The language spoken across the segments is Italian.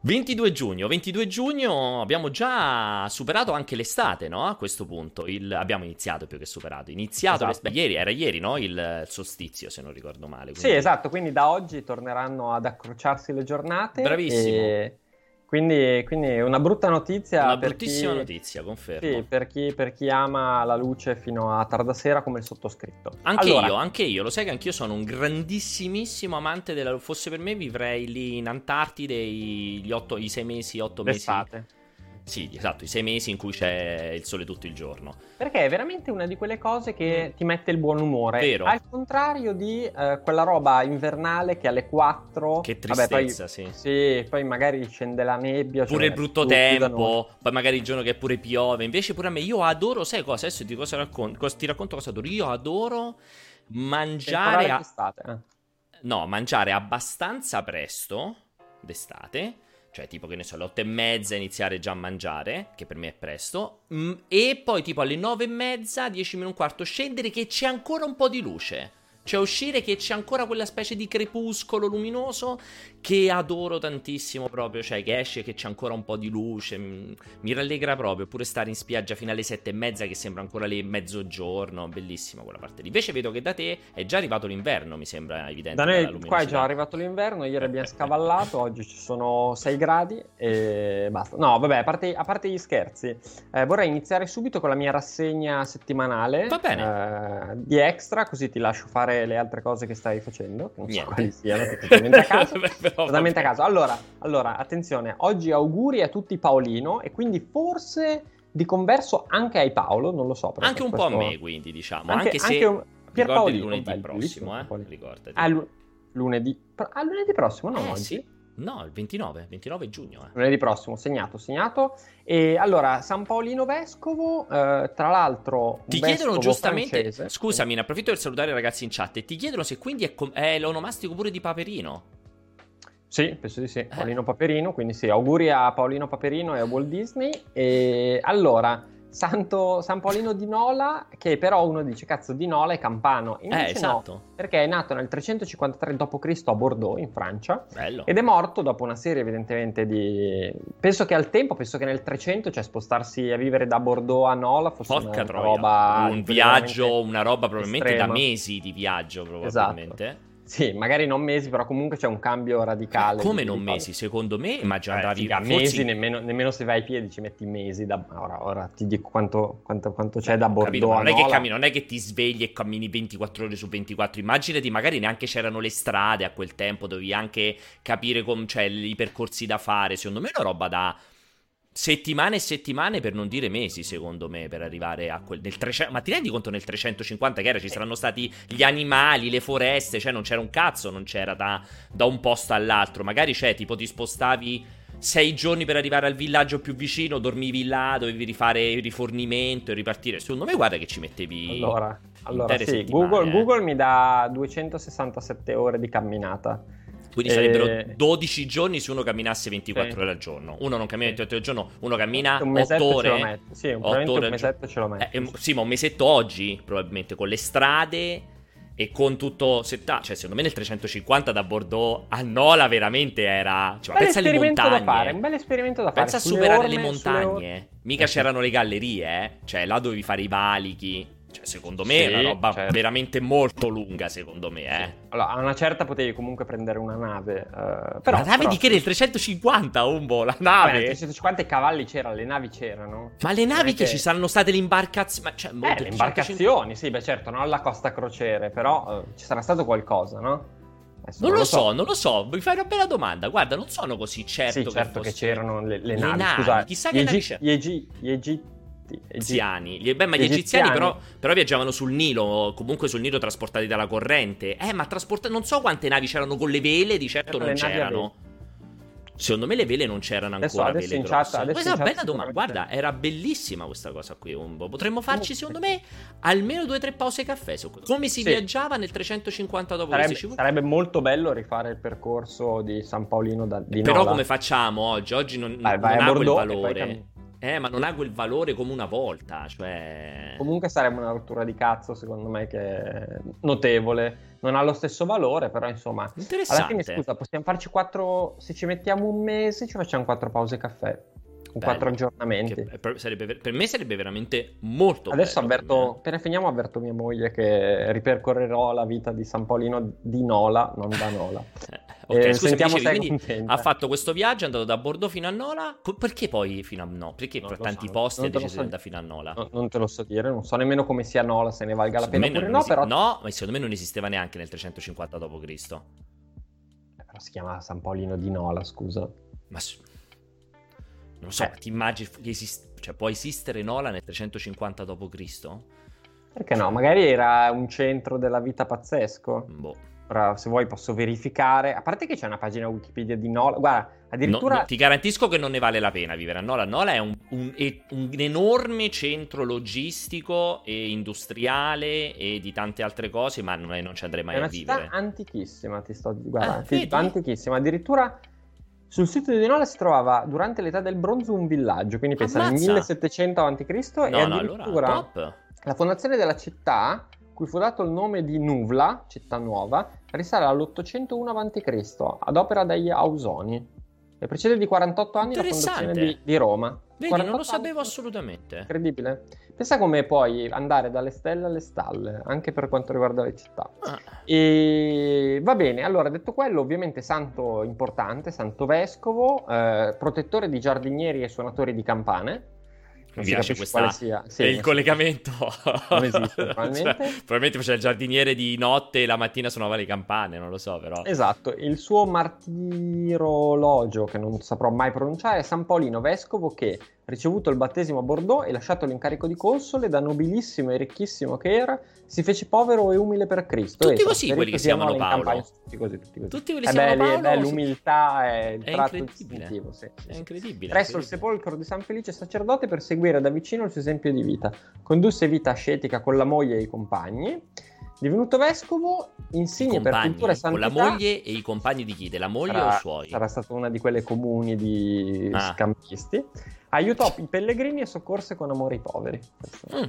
22 giugno, 22 giugno abbiamo già superato anche l'estate, no? A questo punto Il- abbiamo iniziato più che superato. Iniziato Esatto. ieri, era ieri, no? Il, solstizio, se non ricordo male. Sì, quindi- esatto, quindi da oggi torneranno ad accrociarsi le giornate. Bravissimo. e Quindi, quindi una brutta notizia. Una bruttissima chi- notizia, confermo. Sì, per chi, per chi ama la luce fino a tarda sera come il sottoscritto. Anche Allora, io, anche io, lo sai che anch'io sono un grandissimissimo amante della... Fosse per me vivrei lì in Antartide i, gli otto, i sei mesi, otto mesi. L'estate. Sì, esatto, i sei mesi in cui c'è il sole tutto il giorno. Perché è veramente una di quelle cose che ti mette il buon umore. Vero. Al contrario di eh, quella roba invernale che alle 4... Che Vabbè, poi- tristezza, sì. Sì, poi magari scende la nebbia. Pure cioè, il brutto tempo, poi magari il giorno che pure piove. Invece pure a me, io adoro, sai cosa? Adesso ti, cosa raccon- cosa- ti racconto cosa adoro. Io adoro mangiare... A- eh. No, mangiare abbastanza presto d'estate, cioè tipo che ne so, alle otto e mezza iniziare già a mangiare, che per me è presto, mm, e poi tipo alle nove e mezza, dieci meno un quarto scendere che c'è ancora un po' di luce. Cioè uscire che c'è ancora quella specie di crepuscolo luminoso che adoro tantissimo proprio, cioè che esce che c'è ancora un po' di luce, mm, mi rallegra proprio, pure stare in spiaggia fino alle sette e mezza che sembra ancora le mezzogiorno, bellissima quella parte lì. Invece vedo che da te è già arrivato l'inverno, mi sembra evidente. Da noi qua è già arrivato l'inverno, ieri abbiamo scavallato, oggi ci sono 6 gradi e basta. No, vabbè, a parte, a parte gli scherzi, eh, vorrei iniziare subito con la mia rassegna settimanale Va bene. eh, di extra, così ti lascio fare le altre cose che stai facendo, che non Niente. so quali siano, che a caso. Totalmente a caso. Allora, allora, attenzione, oggi auguri a tutti Paolino e quindi forse di converso anche ai Paolo, non lo so. Anche un questo- po' a me, quindi, diciamo. Anche, Anche, se anche un... Pierpaolino, il lunedì bello, prossimo, eh? Ricordati. Ah, lu- lunedì. Pro- Ah, lunedì prossimo, no? Eh, oggi. sì. No, il 29, 29 giugno, eh. Lunedì prossimo, segnato, segnato. E allora, San Paolino Vescovo, eh, tra l'altro... Ti chiedono giustamente, francese. scusami, ne approfitto per salutare i ragazzi in chat, e ti chiedono se quindi è, com- è l'onomastico pure di Paperino. Sì, penso di sì, Paolino Paperino, quindi sì, auguri a Paolino Paperino e a Walt Disney. E allora, Santo, San Paolino di Nola, che però uno dice, cazzo, di Nola è campano. Invece eh, esatto. no, perché è nato nel 353 d.C. a Bordeaux, in Francia, Bello. ed è morto dopo una serie evidentemente di... Penso che al tempo, penso che nel 300, cioè spostarsi a vivere da Bordeaux a Nola fosse Porca una troia. roba... un viaggio, una roba probabilmente da estrema. mesi di viaggio, Esatto. Sì, magari non mesi, però comunque c'è un cambio radicale. Come non mesi? Secondo me, immagino Eh, andavi figa, forse- mesi, nemmeno, nemmeno se vai a piedi ci metti mesi. Da, ora, ora ti dico quanto, quanto- quanto c'è da Ho capito, Bordeaux ma non è, che cammini, non è che ti svegli e cammini 24 ore su 24. Immaginati, magari neanche c'erano le strade a quel tempo, dovevi anche capire com- cioè, i percorsi da fare. Secondo me è una roba da settimane e settimane, per non dire mesi, secondo me, per arrivare a quel nel 300. Ma ti rendi conto nel 350 che era? Ci saranno stati gli animali, le foreste, cioè non c'era un cazzo, non c'era da, da un posto all'altro. Magari c'è, tipo, ti spostavi sei giorni per arrivare al villaggio più vicino, dormivi là, dovevi rifare il rifornimento e ripartire. Secondo me, guarda che ci mettevi. Allora, allora sì, Google, eh. Google mi dà 267 ore di camminata. Quindi Eh, sarebbero 12 giorni se uno camminasse 24 Sì. ore al giorno. Uno non cammina Sì. 24 ore al giorno, uno cammina un 8 mesetto ce lo ore. Sì, un, Otto probabilmente ore un mesetto ce lo metto. Eh, eh, sì, ma un mesetto oggi, probabilmente, con le strade e con tutto setta- Cioè, secondo me nel 350 da Bordeaux a Nola veramente era... Cioè, bel pensa alle montagne. da fare, un bel esperimento da fare. Pensa a sulle superare le orme, sulle montagne. or- Mica Eh c'erano le gallerie, eh. Cioè, là dovevi fare i valichi. Cioè, secondo me è Sì, una roba certo. veramente molto lunga, secondo me, eh. Allora, a una certa potevi comunque prendere una nave. eh, però, la nave però- di che? Del 350, Umbo, la nave. nel 350 cavalli c'erano, le navi c'erano. Ma le navi è che ci saranno state le imbarcazioni. Cioè, Eh, le imbarcazioni, sì, beh certo, non alla costa crociere, però eh, ci sarà stato qualcosa, no? Adesso Non lo so, non lo so. Mi fai una bella domanda. Guarda, non sono così certo. Sì, certo che, fosse- c'erano le, le Le navi. navi, Scusa, chissà gli, che Egi- gli, Egi- gli. Egi- Egiziani. Beh, ma gli egiziani, egiziani. però, però viaggiavano sul Nilo, comunque sul Nilo trasportati dalla corrente. Eh, ma trasportati. Non so quante navi c'erano con le vele, di certo non c'erano. Secondo me le vele non c'erano Adesso- ancora. adesso vele in chat- grosse. adesso Questa è una chat bella domanda. Guarda, era bellissima questa cosa qui, Umbo. Potremmo farci, secondo me, almeno due o tre pause caffè su questo. Come si Sì. viaggiava nel 350 dopo Sarebbe, Cristo? sarebbe molto bello rifare il percorso di San Paolino da, di Però Nola. come facciamo oggi? Oggi non, Vai, vai non ha quel valore. Eh, ma non ha quel valore come una volta, cioè... Comunque sarebbe una rottura di cazzo, secondo me, che è notevole. Non ha lo stesso valore, però insomma... Interessante. Alla fine, scusa, possiamo farci quattro... Se ci mettiamo un mese, ci facciamo quattro pause caffè. Bello. quattro aggiornamenti. Che per, sarebbe- per me sarebbe veramente molto Adesso bello. avverto, appena finiamo, avverto mia moglie che ripercorrerò la vita di San Paolino di Nola, non da Nola. Eh, ok, Eh, scusa, sentiamo dicevi, quindi contenta. ha fatto questo viaggio, è andato da Bordeaux fino a Nola. Perché poi fino a no? Perché Non per tanti so, posti ha deciso so di andare fino a Nola? No, non te lo so dire, non so nemmeno come sia Nola, se ne valga la pena oppure no, esi- però, no, ma secondo me non esisteva neanche nel 350 d.C. però si chiama San Paolino di Nola, scusa. Ma non so, Eh. ti immagini che esist- cioè, può esistere Nola nel 350 d.C.? Perché no? Magari era un centro della vita pazzesco. Boh. Ora, se vuoi posso verificare. A parte che c'è una pagina Wikipedia di Nola. Guarda, No, addirittura... no, ti garantisco che non ne vale la pena vivere a Nola. Nola è un, un- è un enorme centro logistico e industriale e di tante altre cose, ma non, non ci andrei mai È una a città vivere. antichissima, ti sto guarda, Ah, ti- antichissima. Addirittura sul sito di Nola si trovava durante l'età del bronzo un villaggio, quindi pensa nel Ammazza. 1700 a.C. e No, no, allora, addirittura la fondazione della città, cui fu dato il nome di Nuvla, città nuova, risale all'801 a.C. ad opera degli Ausoni e precede di 48 anni la fondazione di, di Roma. Vedi, non 48 lo sapevo assolutamente. Incredibile. Pensa come puoi andare dalle stelle alle stalle, anche per quanto riguarda le città. Ah, E va bene, allora detto quello, ovviamente santo importante, santo vescovo, eh, protettore di giardinieri e suonatori di campane. Mi Non piace capisce questa... sia. Sì, è il collegamento. Non esiste, probabilmente. Cioè, probabilmente faceva il giardiniere di notte e la mattina suonava le campane, non lo so, però. Esatto, il suo martirologio, che non saprò mai pronunciare, è San Paolino, vescovo che, ricevuto il battesimo a Bordeaux e lasciato l'incarico di console, da nobilissimo e ricchissimo che era, si fece povero e umile per Cristo. Tutti e così quelli che si chiamano Paolo. campagna. Tutti così, tutti così. Tutti quelli Eh si chiamano Paolo, beh, l'umiltà è il È tratto distintivo, sì, sì, È incredibile. Presso il sepolcro di San Felice sacerdote per seguire da vicino il suo esempio di vita. Condusse vita ascetica con la moglie e i compagni. Divenuto vescovo, insigne per cultura e con santità. la moglie e i compagni di chi? Della moglie o sarà, suoi? sarà stata una di quelle comuni di Ah. scampisti. Aiutò i pellegrini e soccorse con amore i poveri. Questo, Mm,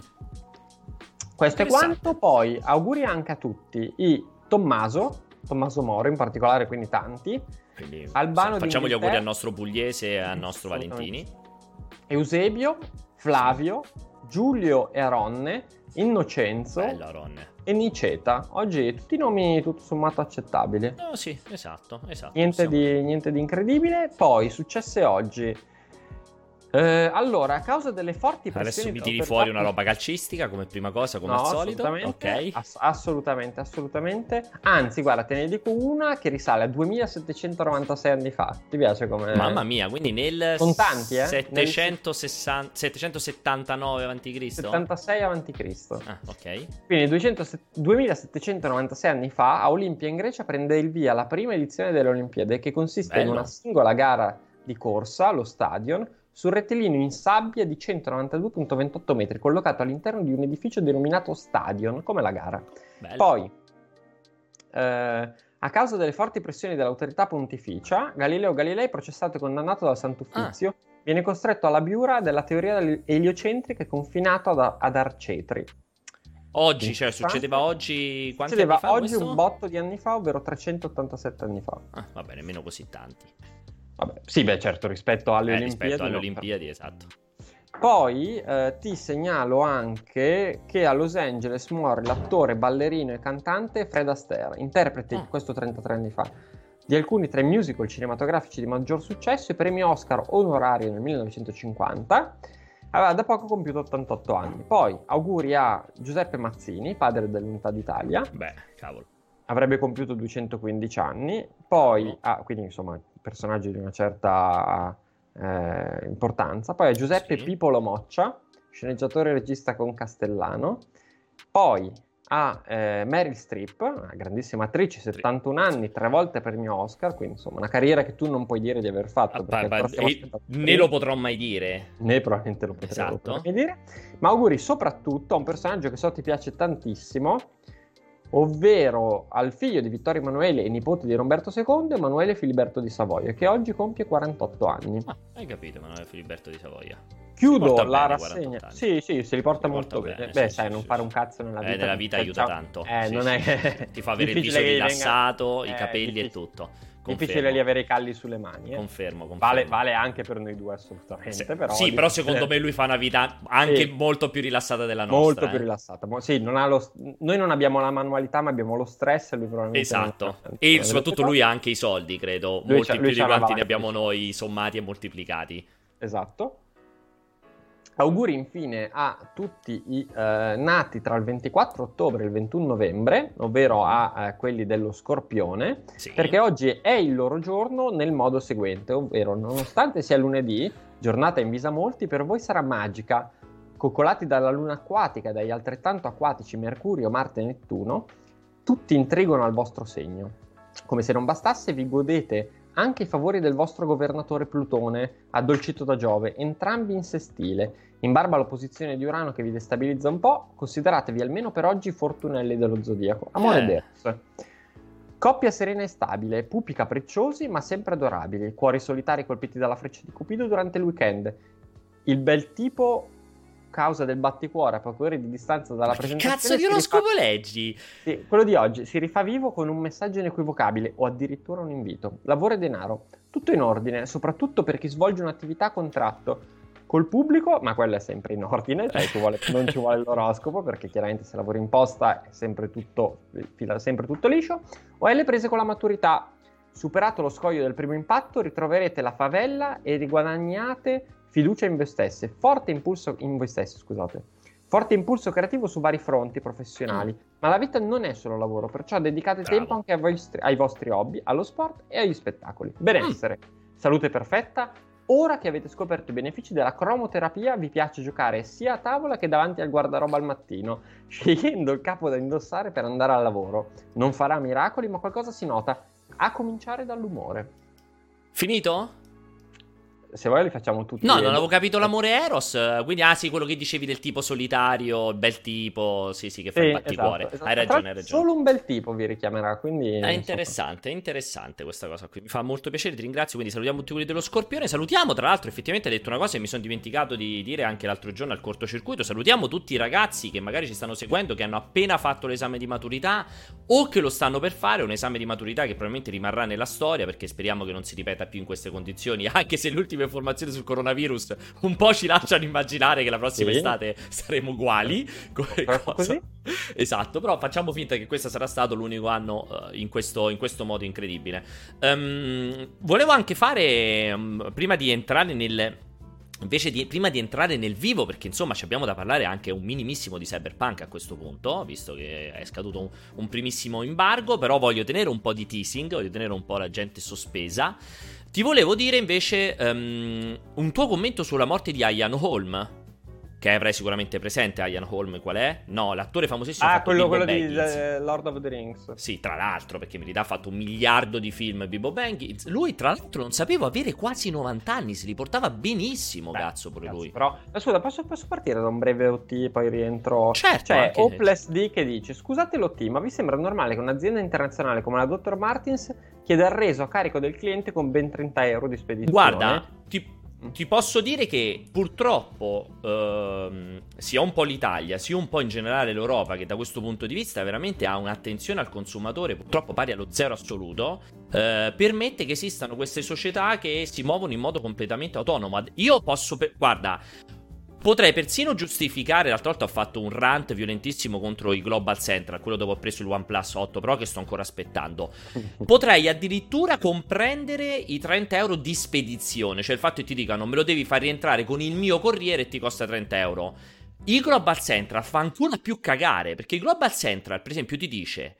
questo è quanto. Poi auguri anche a tutti i Tommaso, Tommaso Moro in particolare, quindi tanti, quindi, Albano sì, facciamo gli auguri al nostro pugliese e al nostro. Valentini. Eusebio, Flavio, Giulio e Aronne, Innocenzo Bella, Ronne. E Niceta. Oggi tutti nomi tutto sommato accettabili. No, sì, esatto, esatto. Niente di, niente di incredibile. Poi successe oggi. Eh, allora, a causa delle forti pressioni Adesso mi tiri fuori una roba calcistica come prima cosa, come No, al solito. assolutamente, Ok. ass- assolutamente, assolutamente. Anzi, guarda, te ne dico una che risale a 2796 anni fa. Ti piace come... Mamma mia, quindi nel Sono tanti, eh? 760 779 a.C. 76 a.C. Ah, ok. Quindi 200 2796 anni fa a Olimpia in Grecia prende il via la prima edizione delle Olimpiadi che consiste Bello. in una singola gara di corsa, lo stadion, sul rettilineo in sabbia di 192.28 metri collocato all'interno di un edificio denominato stadion, come la gara. Bello. Poi, eh, a causa delle forti pressioni dell'autorità pontificia, Galileo Galilei, processato e condannato dal Sant'Uffizio, viene costretto alla biura della teoria eliocentrica e confinato ad, ad Arcetri. Oggi, cioè, Interessante. succedeva oggi quanti Succedeva oggi questo? un botto di anni fa, ovvero 387 anni fa. Ah, va bene, nemmeno così tanti. Vabbè, sì, beh, certo, rispetto alle Eh, Olimpiadi. rispetto alle no. Olimpiadi, esatto. Poi eh, ti segnalo anche che a Los Angeles muore l'attore, ballerino e cantante Fred Astaire, interprete, Ah. questo 33 anni fa, di alcuni tra i musical cinematografici di maggior successo e premio Oscar onorario nel 1950. Aveva da poco compiuto 88 anni. Poi auguri a Giuseppe Mazzini, padre dell'Unità d'Italia, Beh, cavolo. avrebbe compiuto 215 anni. Poi, ah, quindi insomma, personaggio di una certa eh, importanza. Poi a Giuseppe Sì. Pipolo Moccia, sceneggiatore e regista con Castellano. Poi a eh, Meryl Streep, una grandissima attrice, 71 anni, tre volte premio Oscar, quindi insomma una carriera che tu non puoi dire di aver fatto. Ah, aspettando né lo potrò mai dire. Né probabilmente lo potremmo Esatto. potremmo dire. Ma auguri soprattutto a un personaggio che so ti piace tantissimo, ovvero al figlio di Vittorio Emanuele e nipote di Roberto II, Emanuele Filiberto di Savoia, che oggi compie 48 anni. Ah, hai capito, Emanuele Filiberto di Savoia. Chiudo la rassegna. Sì, sì, si riporta si molto bene. bene. Beh, sì, sai, sì, non fare un cazzo nella vita. Eh, nella vita aiuta tanto. Eh, non è... Ti fa avere il viso rilassato, venga... i capelli eh, e tutto. Confermo. Difficile di avere i calli sulle mani. Eh. Confermo, confermo. Vale, vale, anche per noi due, assolutamente. Sì, però, sì, però secondo me lui fa una vita anche sì. molto più rilassata della nostra. Molto eh. più rilassata. Sì, non lo... noi non abbiamo la manualità, ma abbiamo lo stress. Lui probabilmente esatto. E soprattutto lui ha anche i soldi, credo. Lui molti più di quanti ne abbiamo noi sommati e moltiplicati. Esatto. Auguri infine a tutti i eh, nati tra il 24 ottobre e il 21 novembre, ovvero a eh, quelli dello Scorpione, sì. perché oggi è il loro giorno nel modo seguente, ovvero nonostante sia lunedì, giornata in visa molti, per voi sarà magica. Coccolati dalla luna acquatica e dagli altrettanto acquatici Mercurio, Marte e Nettuno, tutti intrigano al vostro segno. Come se non bastasse, vi godete anche i favori del vostro governatore Plutone, addolcito da Giove, entrambi in sestile. In barba all'opposizione di Urano che vi destabilizza un po', consideratevi almeno per oggi fortunelli dello zodiaco. Amore eh. Eros. Coppia serena e stabile, pupi capricciosi ma sempre adorabili, cuori solitari colpiti dalla freccia di Cupido durante il weekend. Il bel tipo causa del batticuore a poche ore di distanza dalla Ma presentazione. Cazzo di oroscopo rifà... leggi? Sì, quello di oggi si rifà vivo con un messaggio inequivocabile o addirittura un invito. Lavoro e denaro, tutto in ordine, soprattutto per chi svolge un'attività a contratto. Col pubblico, ma quello è sempre in ordine, cioè ci vuole, non ci vuole l'oroscopo perché chiaramente se lavori in posta è sempre tutto, fila sempre tutto liscio, o è le prese con la maturità. Superato lo scoglio del primo impatto, ritroverete la favella e riguadagnate fiducia in voi stessi, forte impulso in voi stessi, scusate. Forte impulso creativo su vari fronti professionali, mm. ma la vita non è solo lavoro, perciò dedicate Bravo. tempo anche ai vostri, ai vostri, hobby, allo sport e agli spettacoli. Benessere, mm. salute perfetta. Ora che avete scoperto i benefici della cromoterapia, vi piace giocare sia a tavola che davanti al guardaroba al mattino, scegliendo il capo da indossare per andare al lavoro. Non farà miracoli, ma qualcosa si nota, a cominciare dall'umore. Finito? Se vuoi li facciamo tutti. No, non avevo capito l'amore Eros. Quindi, ah, sì, quello che dicevi del tipo solitario, bel tipo. Sì, sì, che fa sì, il batticuore. Esatto, esatto. Hai ragione, hai ragione. Solo un bel tipo vi richiamerà. Quindi. È interessante, è interessante questa cosa qui. Mi fa molto piacere, ti ringrazio. Quindi salutiamo tutti quelli dello Scorpione. Salutiamo, tra l'altro, effettivamente hai detto una cosa e mi sono dimenticato di dire anche l'altro giorno al cortocircuito. Salutiamo tutti i ragazzi che magari ci stanno seguendo, che hanno appena fatto l'esame di maturità o che lo stanno per fare. Un esame di maturità che probabilmente rimarrà nella storia perché speriamo che non si ripeta più in queste condizioni. Anche se le ultime informazioni sul coronavirus un po' ci lasciano immaginare che la prossima sì. estate saremo uguali. Così? Esatto, però facciamo finta che questo sarà stato l'unico anno uh, in, questo, in, questo, modo incredibile. Um, volevo anche fare, um, prima di entrare nel... Invece di, prima di entrare nel vivo, perché insomma ci abbiamo da parlare anche un minimissimo di cyberpunk a questo punto, visto che è scaduto un, un primissimo embargo, però voglio tenere un po' di teasing, voglio tenere un po' la gente sospesa. Ti volevo dire invece um, un tuo commento sulla morte di Ian Holm. Che avrai sicuramente presente, Ian Holm, qual è? No, l'attore famosissimo. Ah, quello, quello di The Lord of the Rings. Sì, tra l'altro, perché in verità ha fatto un miliardo di film, Bibo Baggins. Lui, tra l'altro, non sapevo avere quasi 90 anni, si riportava benissimo, Beh, cazzo, pure cazzo, lui. Però, scusa, posso, posso, partire da un breve OT poi rientro? Certo. Cioè, Hopeless D che dice, scusate l'OT, ma vi sembra normale che un'azienda internazionale come la Dr. Martins chieda il reso a carico del cliente con ben 30 euro di spedizione? Guarda, ti ti posso dire che purtroppo ehm, sia un po' l'Italia, sia un po' in generale l'Europa, che da questo punto di vista veramente ha un'attenzione al consumatore purtroppo pari allo zero assoluto, eh, permette che esistano queste società che si muovono in modo completamente autonomo. Io posso, per- guarda, Potrei persino giustificare, l'altra volta ho fatto un rant violentissimo contro i Global Central, quello dove ho preso il OnePlus 8 Pro che sto ancora aspettando. Potrei addirittura comprendere i 30 euro di spedizione, cioè il fatto che ti dicano me lo devi far rientrare con il mio corriere e ti costa 30 euro. Il Global Central fa ancora più cagare, perché il Global Central, per esempio, ti dice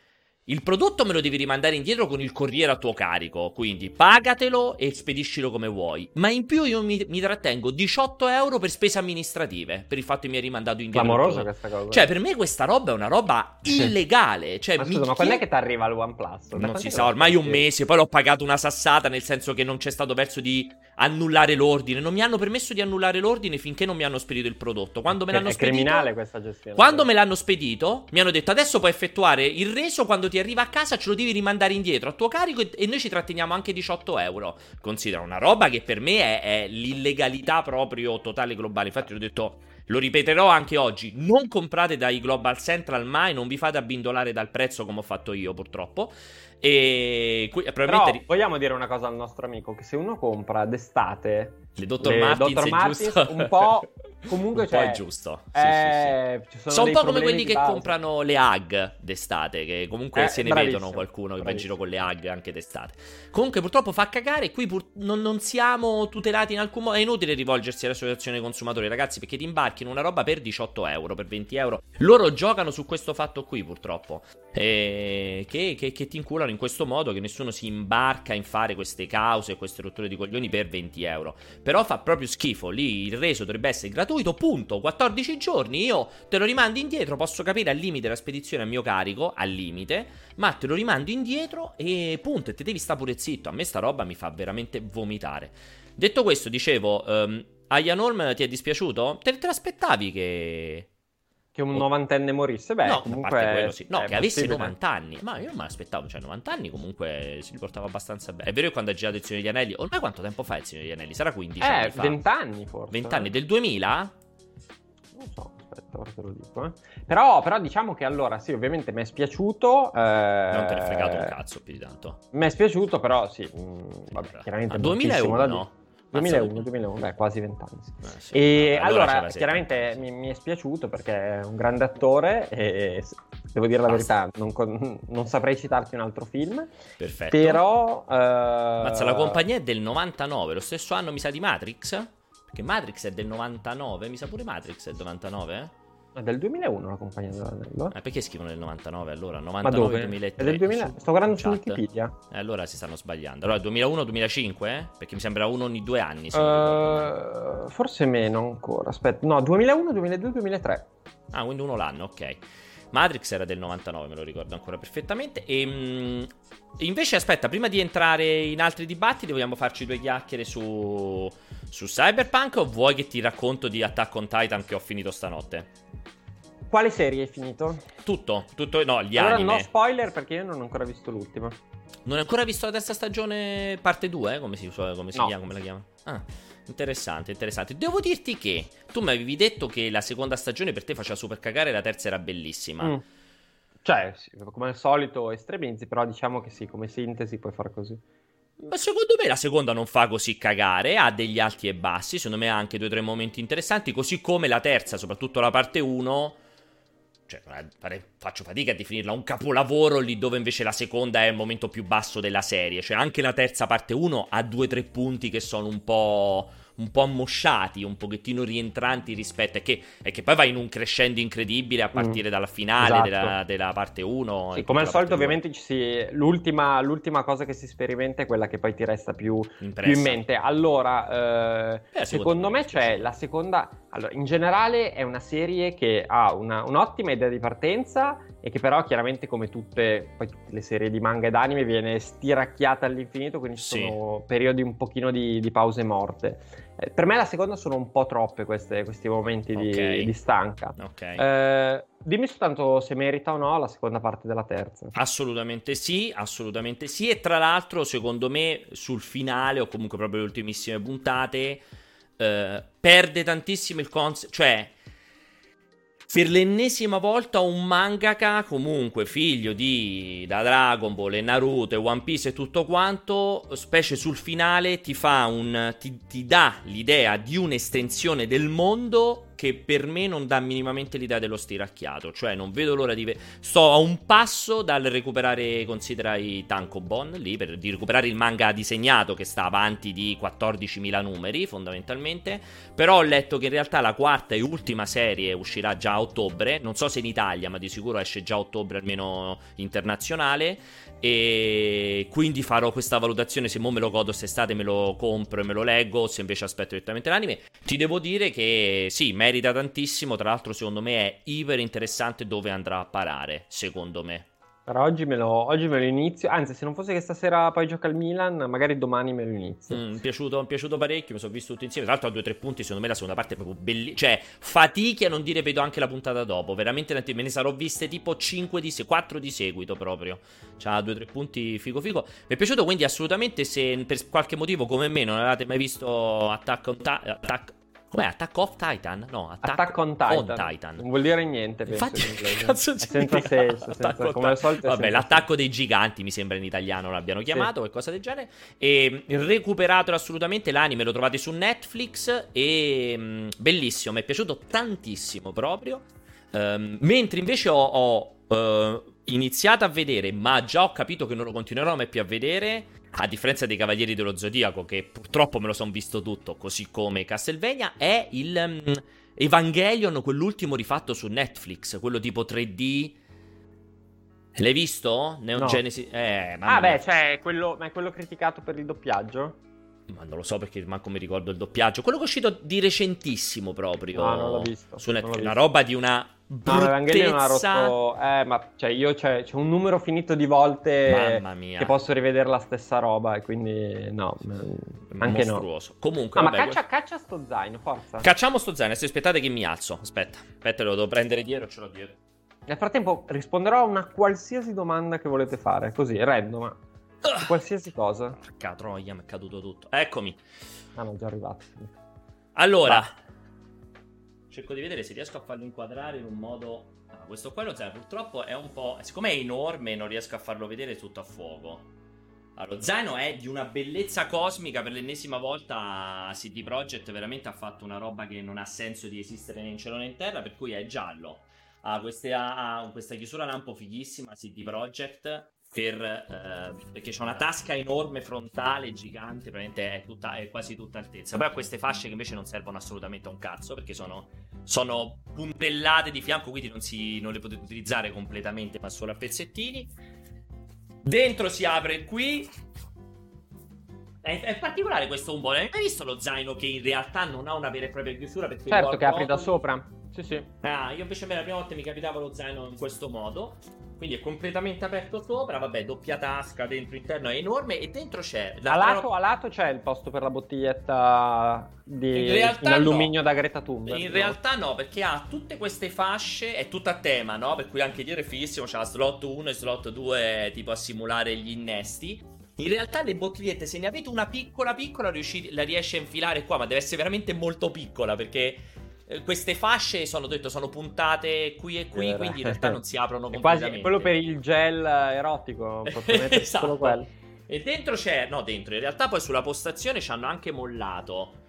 il prodotto me lo devi rimandare indietro con il corriere a tuo carico, quindi pagatelo e spediscilo come vuoi. Ma in più io mi, mi trattengo 18 euro per spese amministrative, per il fatto che mi hai rimandato indietro. Clamorosa questa cosa. Cioè, per me questa roba è una roba illegale. Cioè, ma scusa, ma quando è che ti arriva il OnePlus? Non si sa, ormai un mese, poi l'ho pagato una sassata, nel senso che non c'è stato verso di annullare l'ordine. Non mi hanno permesso di annullare l'ordine finché non mi hanno spedito il prodotto. Quando me l'hanno è spedito... criminale questa gestione. Quando me l'hanno spedito, mi hanno detto adesso puoi effettuare il reso quando ti arriva a casa, ce lo devi rimandare indietro a tuo carico e, noi ci tratteniamo anche 18 euro. Considera una roba che per me è, è l'illegalità proprio totale globale. Infatti, ho detto lo ripeterò anche oggi, non comprate dai Global Central mai, non vi fate abbindolare dal prezzo come ho fatto io purtroppo. E qui, probabilmente... Però vogliamo dire una cosa al nostro amico, che se uno compra d'estate le Dr. Le Martins, Dr. Martins un po' comunque un cioè, po' è giusto. Sì, eh, sì, sì. Sono un po' come quelli che base. comprano le HAG d'estate, che comunque eh, se ne vedono qualcuno che va in giro con le HAG anche d'estate. Comunque purtroppo fa cagare, qui pur... non, non, siamo tutelati in alcun modo, è inutile rivolgersi all'associazione consumatori, ragazzi, perché ti imbarchi in una roba per 18 euro, per 20 euro. Loro giocano su questo fatto qui purtroppo, e che, che, che ti inculano in questo modo, che nessuno si imbarca in fare queste cause, queste rotture di coglioni per 20 euro. Però fa proprio schifo. Lì il reso dovrebbe essere gratuito, punto. 14 giorni, io te lo rimando indietro. Posso capire al limite la spedizione a mio carico, al limite. Ma te lo rimando indietro e punto. E te devi stare pure zitto. A me sta roba mi fa veramente vomitare. Detto questo, dicevo, um, Aya Norm ti è dispiaciuto? Te, te l'aspettavi che che un novantenne morisse, beh, no, comunque... Sì. No, che avesse 90 anni. Ma io non me l'aspettavo, cioè 90 anni comunque si riportava abbastanza bene. È vero che quando ha girato il Signore degli Anelli, ormai quanto tempo fa il Signore degli Anelli? Sarà 15 eh, anni fa. 20 anni forse. 20 anni, del 2000? Non so, aspetta, ora te lo dico. Eh. Però, però, diciamo che allora, sì, ovviamente mi è spiaciuto. Eh... Non te ne è fregato un cazzo più di tanto. Mi è spiaciuto, però sì, mh, mm, vabbè, chiaramente... Ah, 2001, no? 2001, 2001, beh, quasi vent'anni. Sì. Eh, sì. E allora, allora chiaramente mi, mi, è spiaciuto perché è un grande attore e devo dire la Basta. verità, non, non, saprei citarti un altro film. Perfetto. Però... Uh... Mazza, la compagnia è del 99, lo stesso anno mi sa di Matrix? Perché Matrix è del 99, mi sa pure Matrix è del 99? È del 2001 la compagnia dell'anello. Eh, perché scrivono del 99 allora? 99 2003. È del 2000? Sto guardando su Wikipedia. Eh, allora si stanno sbagliando. Allora 2001-2005? Eh? Perché mi sembra uno ogni due anni. Uh, forse meno ancora. Aspetta, no, 2001, 2002, 2003. Ah, quindi uno l'anno, ok. Matrix era del 99, me lo ricordo ancora perfettamente. E ehm, invece, aspetta, prima di entrare in altri dibattiti, vogliamo farci due chiacchiere su, su Cyberpunk o vuoi che ti racconto di Attack on Titan che ho finito stanotte? Quale serie hai finito? Tutto, tutto, no, gli allora, anime. no spoiler perché io non ho ancora visto l'ultima. Non hai ancora visto la terza stagione parte 2? Come si, come si no. chiama? Come la chiama? Ah. Interessante, interessante. Devo dirti che tu mi avevi detto che la seconda stagione per te faceva super cagare e la terza era bellissima. Mm. Cioè, sì, come al solito estremizzi, però diciamo che sì, come sintesi puoi fare così. Ma secondo me la seconda non fa così cagare, ha degli alti e bassi, secondo me ha anche due o tre momenti interessanti, così come la terza, soprattutto la parte 1 cioè, faccio fatica a definirla un capolavoro lì dove invece la seconda è il momento più basso della serie. Cioè, anche la terza parte 1 ha due o tre punti che sono un po' un po' ammosciati, un pochettino rientranti rispetto a che, è che poi va in un crescendo incredibile a partire mm, dalla finale esatto. della, della, parte 1. Sì, come al solito ovviamente si, l'ultima, l'ultima, cosa che si sperimenta è quella che poi ti resta più, più in mente. Allora, eh, eh, secondo me c'è la seconda... Allora, in generale è una serie che ha una, un'ottima idea di partenza e che però chiaramente come tutte, tutte, le serie di manga ed anime viene stiracchiata all'infinito, quindi ci sono periodi un pochino di, di pause morte. Eh, per me la seconda sono un po' troppe queste, questi momenti di, okay. di stanca. Okay. Eh, dimmi soltanto se merita o no la seconda parte della terza. Assolutamente sì, assolutamente sì. E tra l'altro, secondo me, sul finale, o comunque proprio le ultimissime puntate, eh, perde tantissimo il concept. Cioè per l'ennesima volta un mangaka, comunque figlio di da Dragon Ball e Naruto e One Piece e tutto quanto, specie sul finale, ti fa un. ti, ti dà l'idea di un'estensione del mondo che per me non dà minimamente l'idea dello stiracchiato. Cioè, non vedo l'ora di. Ve- Sto a un passo dal recuperare, considera i Tankobon lì, per di recuperare il manga disegnato che sta avanti di 14.000 numeri, fondamentalmente. Però ho letto che in realtà la quarta e ultima serie uscirà già a ottobre. Non so se in Italia, ma di sicuro esce già a ottobre, almeno internazionale. E quindi farò questa valutazione se mo me lo godo quest'estate, me lo compro e me lo leggo, se invece aspetto direttamente l'anime. Ti devo dire che sì, merita tantissimo. Tra l'altro, secondo me è iper interessante dove andrà a parare. Secondo me. Però oggi me, lo, oggi me, lo, inizio, anzi se non fosse che stasera poi gioca il Milan, magari domani me lo inizio. Mm, mi, è piaciuto, mi è piaciuto parecchio, mi sono visto tutti insieme. Tra l'altro a 2-3 punti, secondo me la seconda parte è proprio bellissima. Cioè, fatichi a non dire vedo anche la puntata dopo. Veramente me ne sarò viste tipo 5 di se- 4 di seguito proprio. Cioè, 2-3 punti figo figo. Mi è piaciuto quindi assolutamente se per qualche motivo come me non avevate mai visto Attack on Titan... Com'è? Attack of Titan? No, Attack, Attack on, Titan. on, Titan. Non vuol dire niente, penso, Infatti, in cazzo è senza senso, senza, come al solito. Vabbè, l'attacco dei giganti mi sembra in italiano l'abbiano chiamato, sì. qualcosa del genere. E recuperato assolutamente l'anime, lo trovate su Netflix e mh, bellissimo, mi è piaciuto tantissimo proprio. Um, mentre invece ho, ho uh, iniziato a vedere, ma già ho capito che non lo continuerò mai più a vedere a differenza dei Cavalieri dello Zodiaco, che purtroppo me lo sono visto tutto, così come Castlevania, è il um, Evangelion, quell'ultimo rifatto su Netflix, quello tipo 3D. L'hai visto? Neo no. Genesis. Eh, ah, beh, cioè, quello, ma è quello criticato per il doppiaggio? Ma non lo so perché manco mi ricordo il doppiaggio. Quello che è uscito di recentissimo proprio. No, non l'ho visto. Su Netflix. Una roba di una No, Evangelion ha rotto. Eh, ma cioè, io c'è, c'è, un numero finito di volte che posso rivedere la stessa roba. E quindi, no, anche mostruoso. no. Comunque, ah, vabbè, ma caccia, caccia sto zaino, forza. Cacciamo sto zaino. Se aspettate che mi alzo. Aspetta, aspetta, lo devo prendere dietro. Ce l'ho dietro. Nel frattempo risponderò a una qualsiasi domanda che volete fare. Così, random. Ma... Uh, qualsiasi cosa. Porca troia, mi è caduto tutto. Eccomi. Ah, no, già arrivato. Allora. Va cerco di vedere se riesco a farlo inquadrare in un modo... Ah, questo qua lo zaino purtroppo è un po'... Siccome è enorme non riesco a farlo vedere tutto a fuoco. Allora, lo zaino è di una bellezza cosmica, per l'ennesima volta CD Projekt veramente ha fatto una roba che non ha senso di esistere né in cielo né in terra, per cui è giallo. Ha, queste, ha questa chiusura lampo fighissima CD Projekt per, eh, perché c'è una tasca enorme frontale gigante, praticamente è, tutta, è, quasi tutta altezza. Poi ha queste fasce che invece non servono assolutamente a un cazzo perché sono, sono puntellate di fianco, quindi non, si, non, le potete utilizzare completamente, ma solo a pezzettini. Dentro si apre qui. È, è particolare questo un po'. Hai mai visto lo zaino che in realtà non ha una vera e propria chiusura? Perché certo, che apri da sopra. Sì, sì. Ah, io invece la prima volta mi capitava lo zaino in questo modo. Quindi è completamente aperto sopra, vabbè, doppia tasca, dentro interno è enorme e dentro c'è... A lato, a lato, c'è il posto per la bottiglietta di in, in alluminio no. da Greta Thunberg. In no? realtà no, perché ha tutte queste fasce, è tutta a tema, no? Per cui anche dietro è fighissimo, c'ha slot 1 e slot 2 tipo a simulare gli innesti. In realtà le bottigliette, se ne avete una piccola piccola, riuscite, la riesce a infilare qua, ma deve essere veramente molto piccola perché queste fasce sono detto sono puntate qui e qui, quindi in realtà non si aprono completamente. Quasi quello per il gel erotico, esatto. solo quello. E dentro c'è, no, dentro, in realtà poi sulla postazione ci hanno anche mollato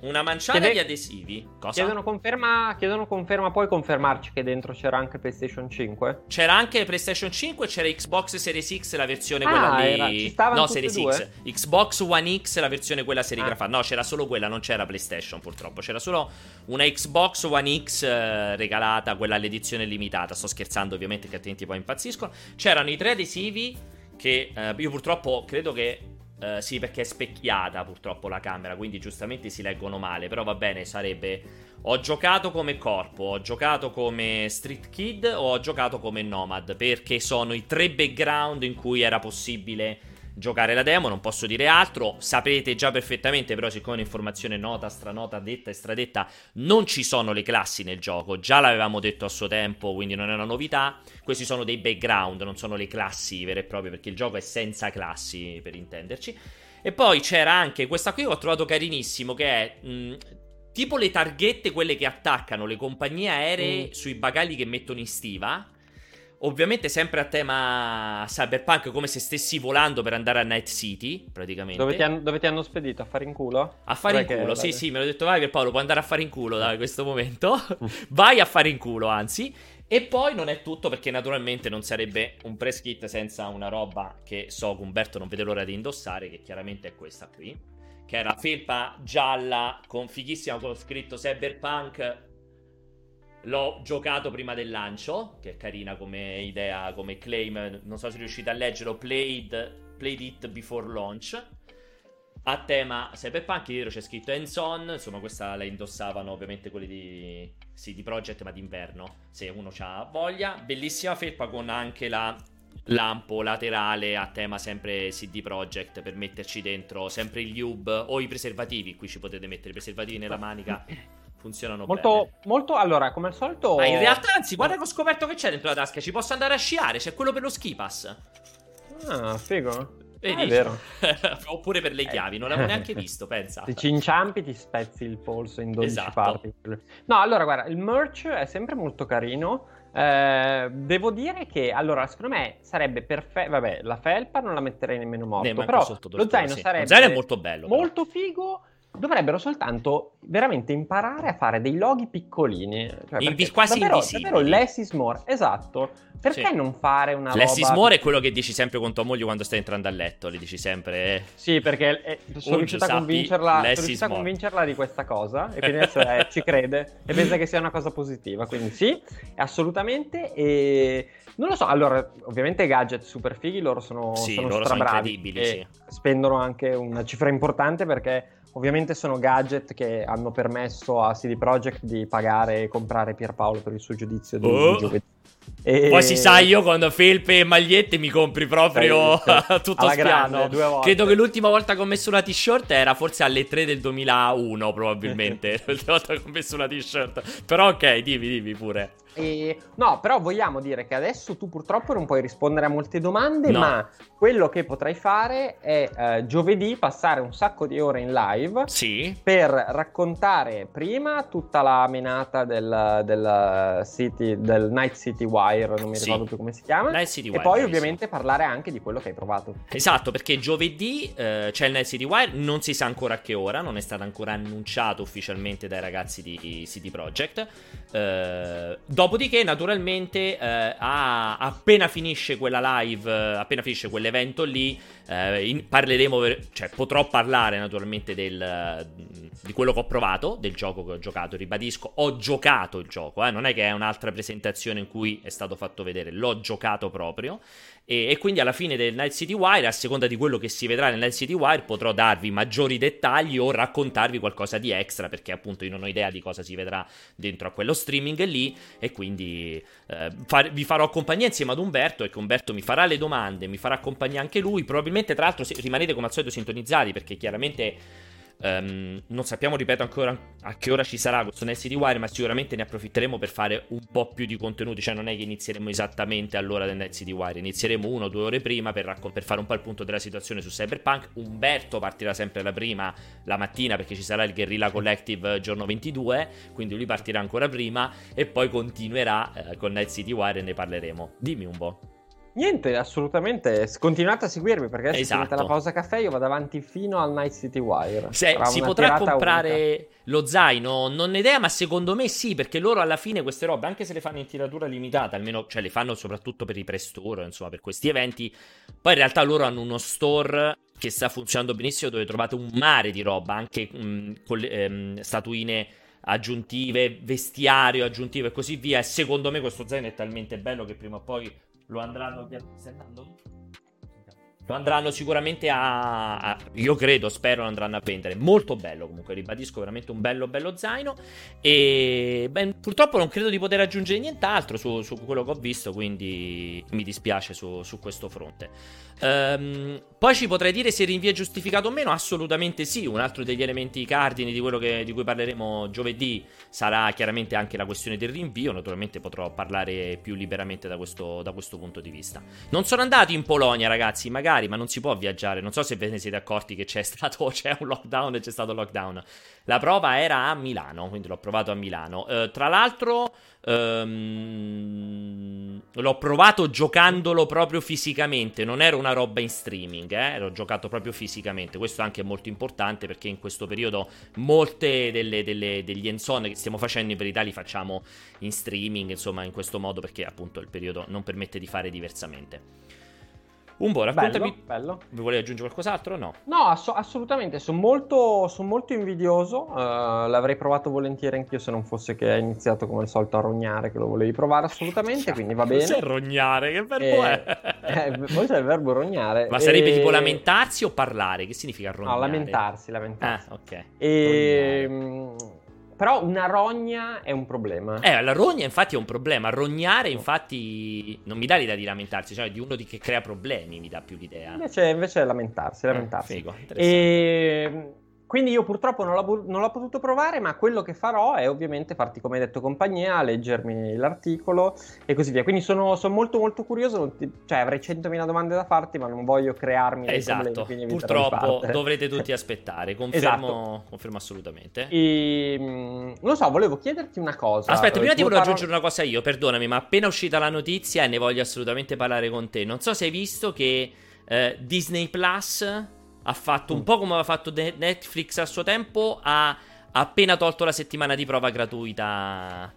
una manciata Chiede... di adesivi. Cosa? Chiedono conferma, chiedono conferma, puoi confermarci che dentro c'era anche PlayStation 5? C'era anche PlayStation 5 c'era Xbox Series X, la versione ah, quella lì. Era... no, Series X. Xbox One X, la versione quella serigrafata. Ah. No, c'era solo quella, non c'era PlayStation purtroppo. C'era solo una Xbox One X eh, regalata, quella all'edizione limitata. Sto scherzando ovviamente che altrimenti poi impazziscono. C'erano i tre adesivi che eh, io purtroppo credo che Uh, sì, perché è specchiata purtroppo la camera, quindi giustamente si leggono male. Però va bene, sarebbe. Ho giocato come corpo, ho giocato come Street Kid o ho giocato come Nomad. Perché sono i tre background in cui era possibile giocare la demo, non posso dire altro. Sapete già perfettamente, però, siccome è un'informazione nota, stranota, detta e stradetta, non ci sono le classi nel gioco. Già l'avevamo detto a suo tempo, quindi non è una novità. Questi sono dei background, non sono le classi vere e proprie, perché il gioco è senza classi, per intenderci. E poi c'era anche questa qui che ho trovato carinissimo, che è. Mh, tipo le targhette, quelle che attaccano le compagnie aeree mm. sui bagagli che mettono in stiva Ovviamente sempre a tema cyberpunk, come se stessi volando per andare a Night City, praticamente. Dove ti hanno, dove ti hanno spedito? A fare in culo? A fare Dov'è in culo, sì, sì, me l'ho detto, vai per Paolo, puoi andare a fare in culo da questo momento. vai a fare in culo, anzi. E poi non è tutto perché naturalmente non sarebbe un press kit senza una roba che so che Umberto non vede l'ora di indossare, che chiaramente è questa qui. Che era felpa gialla con fighissima con scritto Cyberpunk L'ho giocato prima del lancio, che è carina come idea, come claim. Non so se riuscite a leggerlo. Played, played it before launch. a tema Cyberpunk, dietro c'è scritto Hands On, insomma questa la indossavano ovviamente quelli di CD Projekt ma d'inverno, se uno ha voglia. Bellissima felpa con anche la lampo laterale a tema sempre CD Projekt per metterci dentro sempre il lube o i preservativi, qui ci potete mettere i preservativi nella manica. Funzionano molto, bene. Molto, allora, come al solito... Ma in realtà, anzi, guarda che ho scoperto che c'è dentro la tasca. Ci posso andare a sciare, c'è quello per lo ski pass. Ah, figo. Ah, è vero. Oppure per le chiavi, non l'avevo neanche visto, pensa. Se ci inciampi ti spezzi il polso in 12 Esatto. parti. No, allora guarda, il merch è sempre molto carino. Eh, devo dire che allora, secondo me sarebbe perfetto. Vabbè, la felpa non la metterei nemmeno morto. Ne però lo zaino sì. sarebbe Lo zaino è molto bello. però. molto figo. Dovrebbero soltanto veramente imparare a fare dei loghi piccolini. Cioè, Invi- perché quasi davvero, invisibili. davvero less is more. Esatto. Perché Sì. non fare una Less is roba more è quello che dici sempre con tua moglie quando stai entrando a letto. Le dici sempre. eh, Sì, perché eh, sono Un riuscito a convincerla, sono less riuscito a is convincerla di questa cosa e quindi adesso eh, ci crede e pensa che sia una cosa positiva. Quindi sì, assolutamente. E non lo so, allora, ovviamente gadget super fighi, loro sono, Sì, sono loro sono incredibili, sì. spendono anche una cifra importante perché ovviamente sono gadget che hanno permesso a CD Projekt di pagare e comprare Pierpaolo per il suo giudizio di, Oh. di giovedì. E- Poi si sa, io quando felpe e magliette mi compri proprio Sì, sì. tutto Alla spiano. grande. Credo che l'ultima volta che ho messo una t-shirt era forse alle 3 del 2001, probabilmente. l'ultima volta che ho messo una t-shirt. Però ok, dimmi, dimmi pure. E- no, però vogliamo dire che adesso tu purtroppo non puoi rispondere a molte domande, No. ma quello che potrai fare è eh, giovedì passare un sacco di ore in live Sì. per raccontare prima tutta la menata del, del City, del Night City Wire, non mi Sì. ricordo più come si chiama, Night City e Wire, poi bravissimo. ovviamente parlare anche di quello che hai provato. Esatto, perché giovedì eh, c'è il Night City Wire, non si sa ancora a che ora, non è stato ancora annunciato ufficialmente dai ragazzi di CD Projekt. Eh, dopodiché, naturalmente, eh, a- appena finisce quella live, eh, appena finisce quell'evento lì, eh, in- parleremo, cioè potrò parlare naturalmente del, di quello che ho provato, del gioco che ho giocato. Ribadisco, ho giocato il gioco, eh, non è che è un'altra presentazione in cui è stato fatto vedere, l'ho giocato proprio. E, e quindi alla fine del Night City Wire, a seconda di quello che si vedrà nel Night City Wire, potrò darvi maggiori dettagli o raccontarvi qualcosa di extra, perché appunto io non ho idea di cosa si vedrà dentro a quello streaming lì. E quindi eh, far- vi farò compagnia insieme ad Umberto, e che Umberto mi farà le domande, mi farà compagnia anche lui. Probabilmente, tra l'altro, rimanete come al solito sintonizzati, perché chiaramente. Ehm, non sappiamo, ripeto, ancora a che ora ci sarà questo Night City Wire, ma sicuramente ne approfitteremo per fare un po' più di contenuti. Cioè, non è che inizieremo esattamente all'ora del Night City Wire, inizieremo uno o due ore prima per, raccon- per fare un po' il punto della situazione su Cyberpunk. Umberto partirà sempre la prima la mattina perché ci sarà il Guerrilla Collective giorno 22, quindi lui partirà ancora prima e poi continuerà eh, con Night City Wire e ne parleremo. Dimmi un po'. Niente, assolutamente, continuate a seguirmi perché adesso Esatto. finita la pausa caffè io vado avanti fino al Night City Wire. Se, si potrà comprare unica. lo zaino? Non ho idea, ma secondo me sì, perché loro alla fine queste robe, anche se le fanno in tiratura limitata, almeno cioè le fanno soprattutto per i pre-store, insomma, per questi eventi. Poi in realtà loro hanno uno store che sta funzionando benissimo, dove trovate un mare di roba, anche mh, con le, ehm, statuine aggiuntive, vestiario aggiuntivo e così via. E secondo me questo zaino è talmente bello che prima o poi lo andranno. Lo andranno sicuramente a, a- Io credo, spero lo andranno a vendere. Molto bello comunque, ribadisco, veramente un bello bello zaino. E beh, purtroppo non credo di poter aggiungere nient'altro su, su quello che ho visto, quindi mi dispiace su, su questo fronte. Ehm, poi ci potrei dire se il rinvio è giustificato o meno. Assolutamente sì. Un altro degli elementi cardini di quello che- di cui parleremo giovedì sarà chiaramente anche la questione del rinvio. Naturalmente potrò parlare più liberamente da questo, da questo punto di vista. Non sono andati in Polonia, ragazzi, magari, ma non si può viaggiare. Non so se ve ne siete accorti che c'è stato c'è un lockdown e c'è stato lockdown. La prova era a Milano, quindi l'ho provato a Milano. Eh, tra l'altro, ehm, l'ho provato giocandolo proprio fisicamente. Non era una roba in streaming, eh, l'ho giocato proprio fisicamente. Questo anche è molto importante perché in questo periodo molte delle, delle- degli enzone che stiamo facendo in verità li facciamo in streaming, insomma, in questo modo perché appunto il periodo non permette di fare diversamente. Umbo, raccontami. Bello, bello. Vi volevi aggiungere qualcos'altro? No. No, ass- assolutamente, sono molto, son molto invidioso. Uh, l'avrei provato volentieri anch'io se non fosse che hai iniziato come al solito a rognare, che lo volevi provare assolutamente, quindi va bene. Cos'è rognare? Che verbo e... è? eh, poi c'è il verbo rognare. Ma sarebbe e... tipo lamentarsi o parlare? Che significa rognare? No, lamentarsi, lamentarsi. Ah, ok. E... Rognare. Però una rogna è un problema. Eh, la rogna infatti è un problema. Rognare infatti non mi dà l'idea di lamentarsi, cioè di uno che crea problemi mi dà più l'idea. Invece, invece è lamentarsi, lamentarsi. Eh, figo, e quindi io purtroppo non l'ho, non l'ho, potuto provare, ma quello che farò è ovviamente farti, come hai detto, compagnia, leggermi l'articolo e così via. Quindi sono, sono molto molto curioso, cioè avrei 100.000 domande da farti, ma non voglio crearmi esatto. problemi. Purtroppo dovrete tutti aspettare, confermo, esatto. confermo assolutamente. E, mm, non so, volevo chiederti una cosa. Aspetta, prima ti volevo parlo... aggiungere una cosa io, perdonami, ma appena uscita la notizia e ne voglio assolutamente parlare con te. Non so se hai visto che eh, Disney Plus ha fatto un mm. po' come aveva fatto Netflix a suo tempo, ha appena tolto la settimana di prova gratuita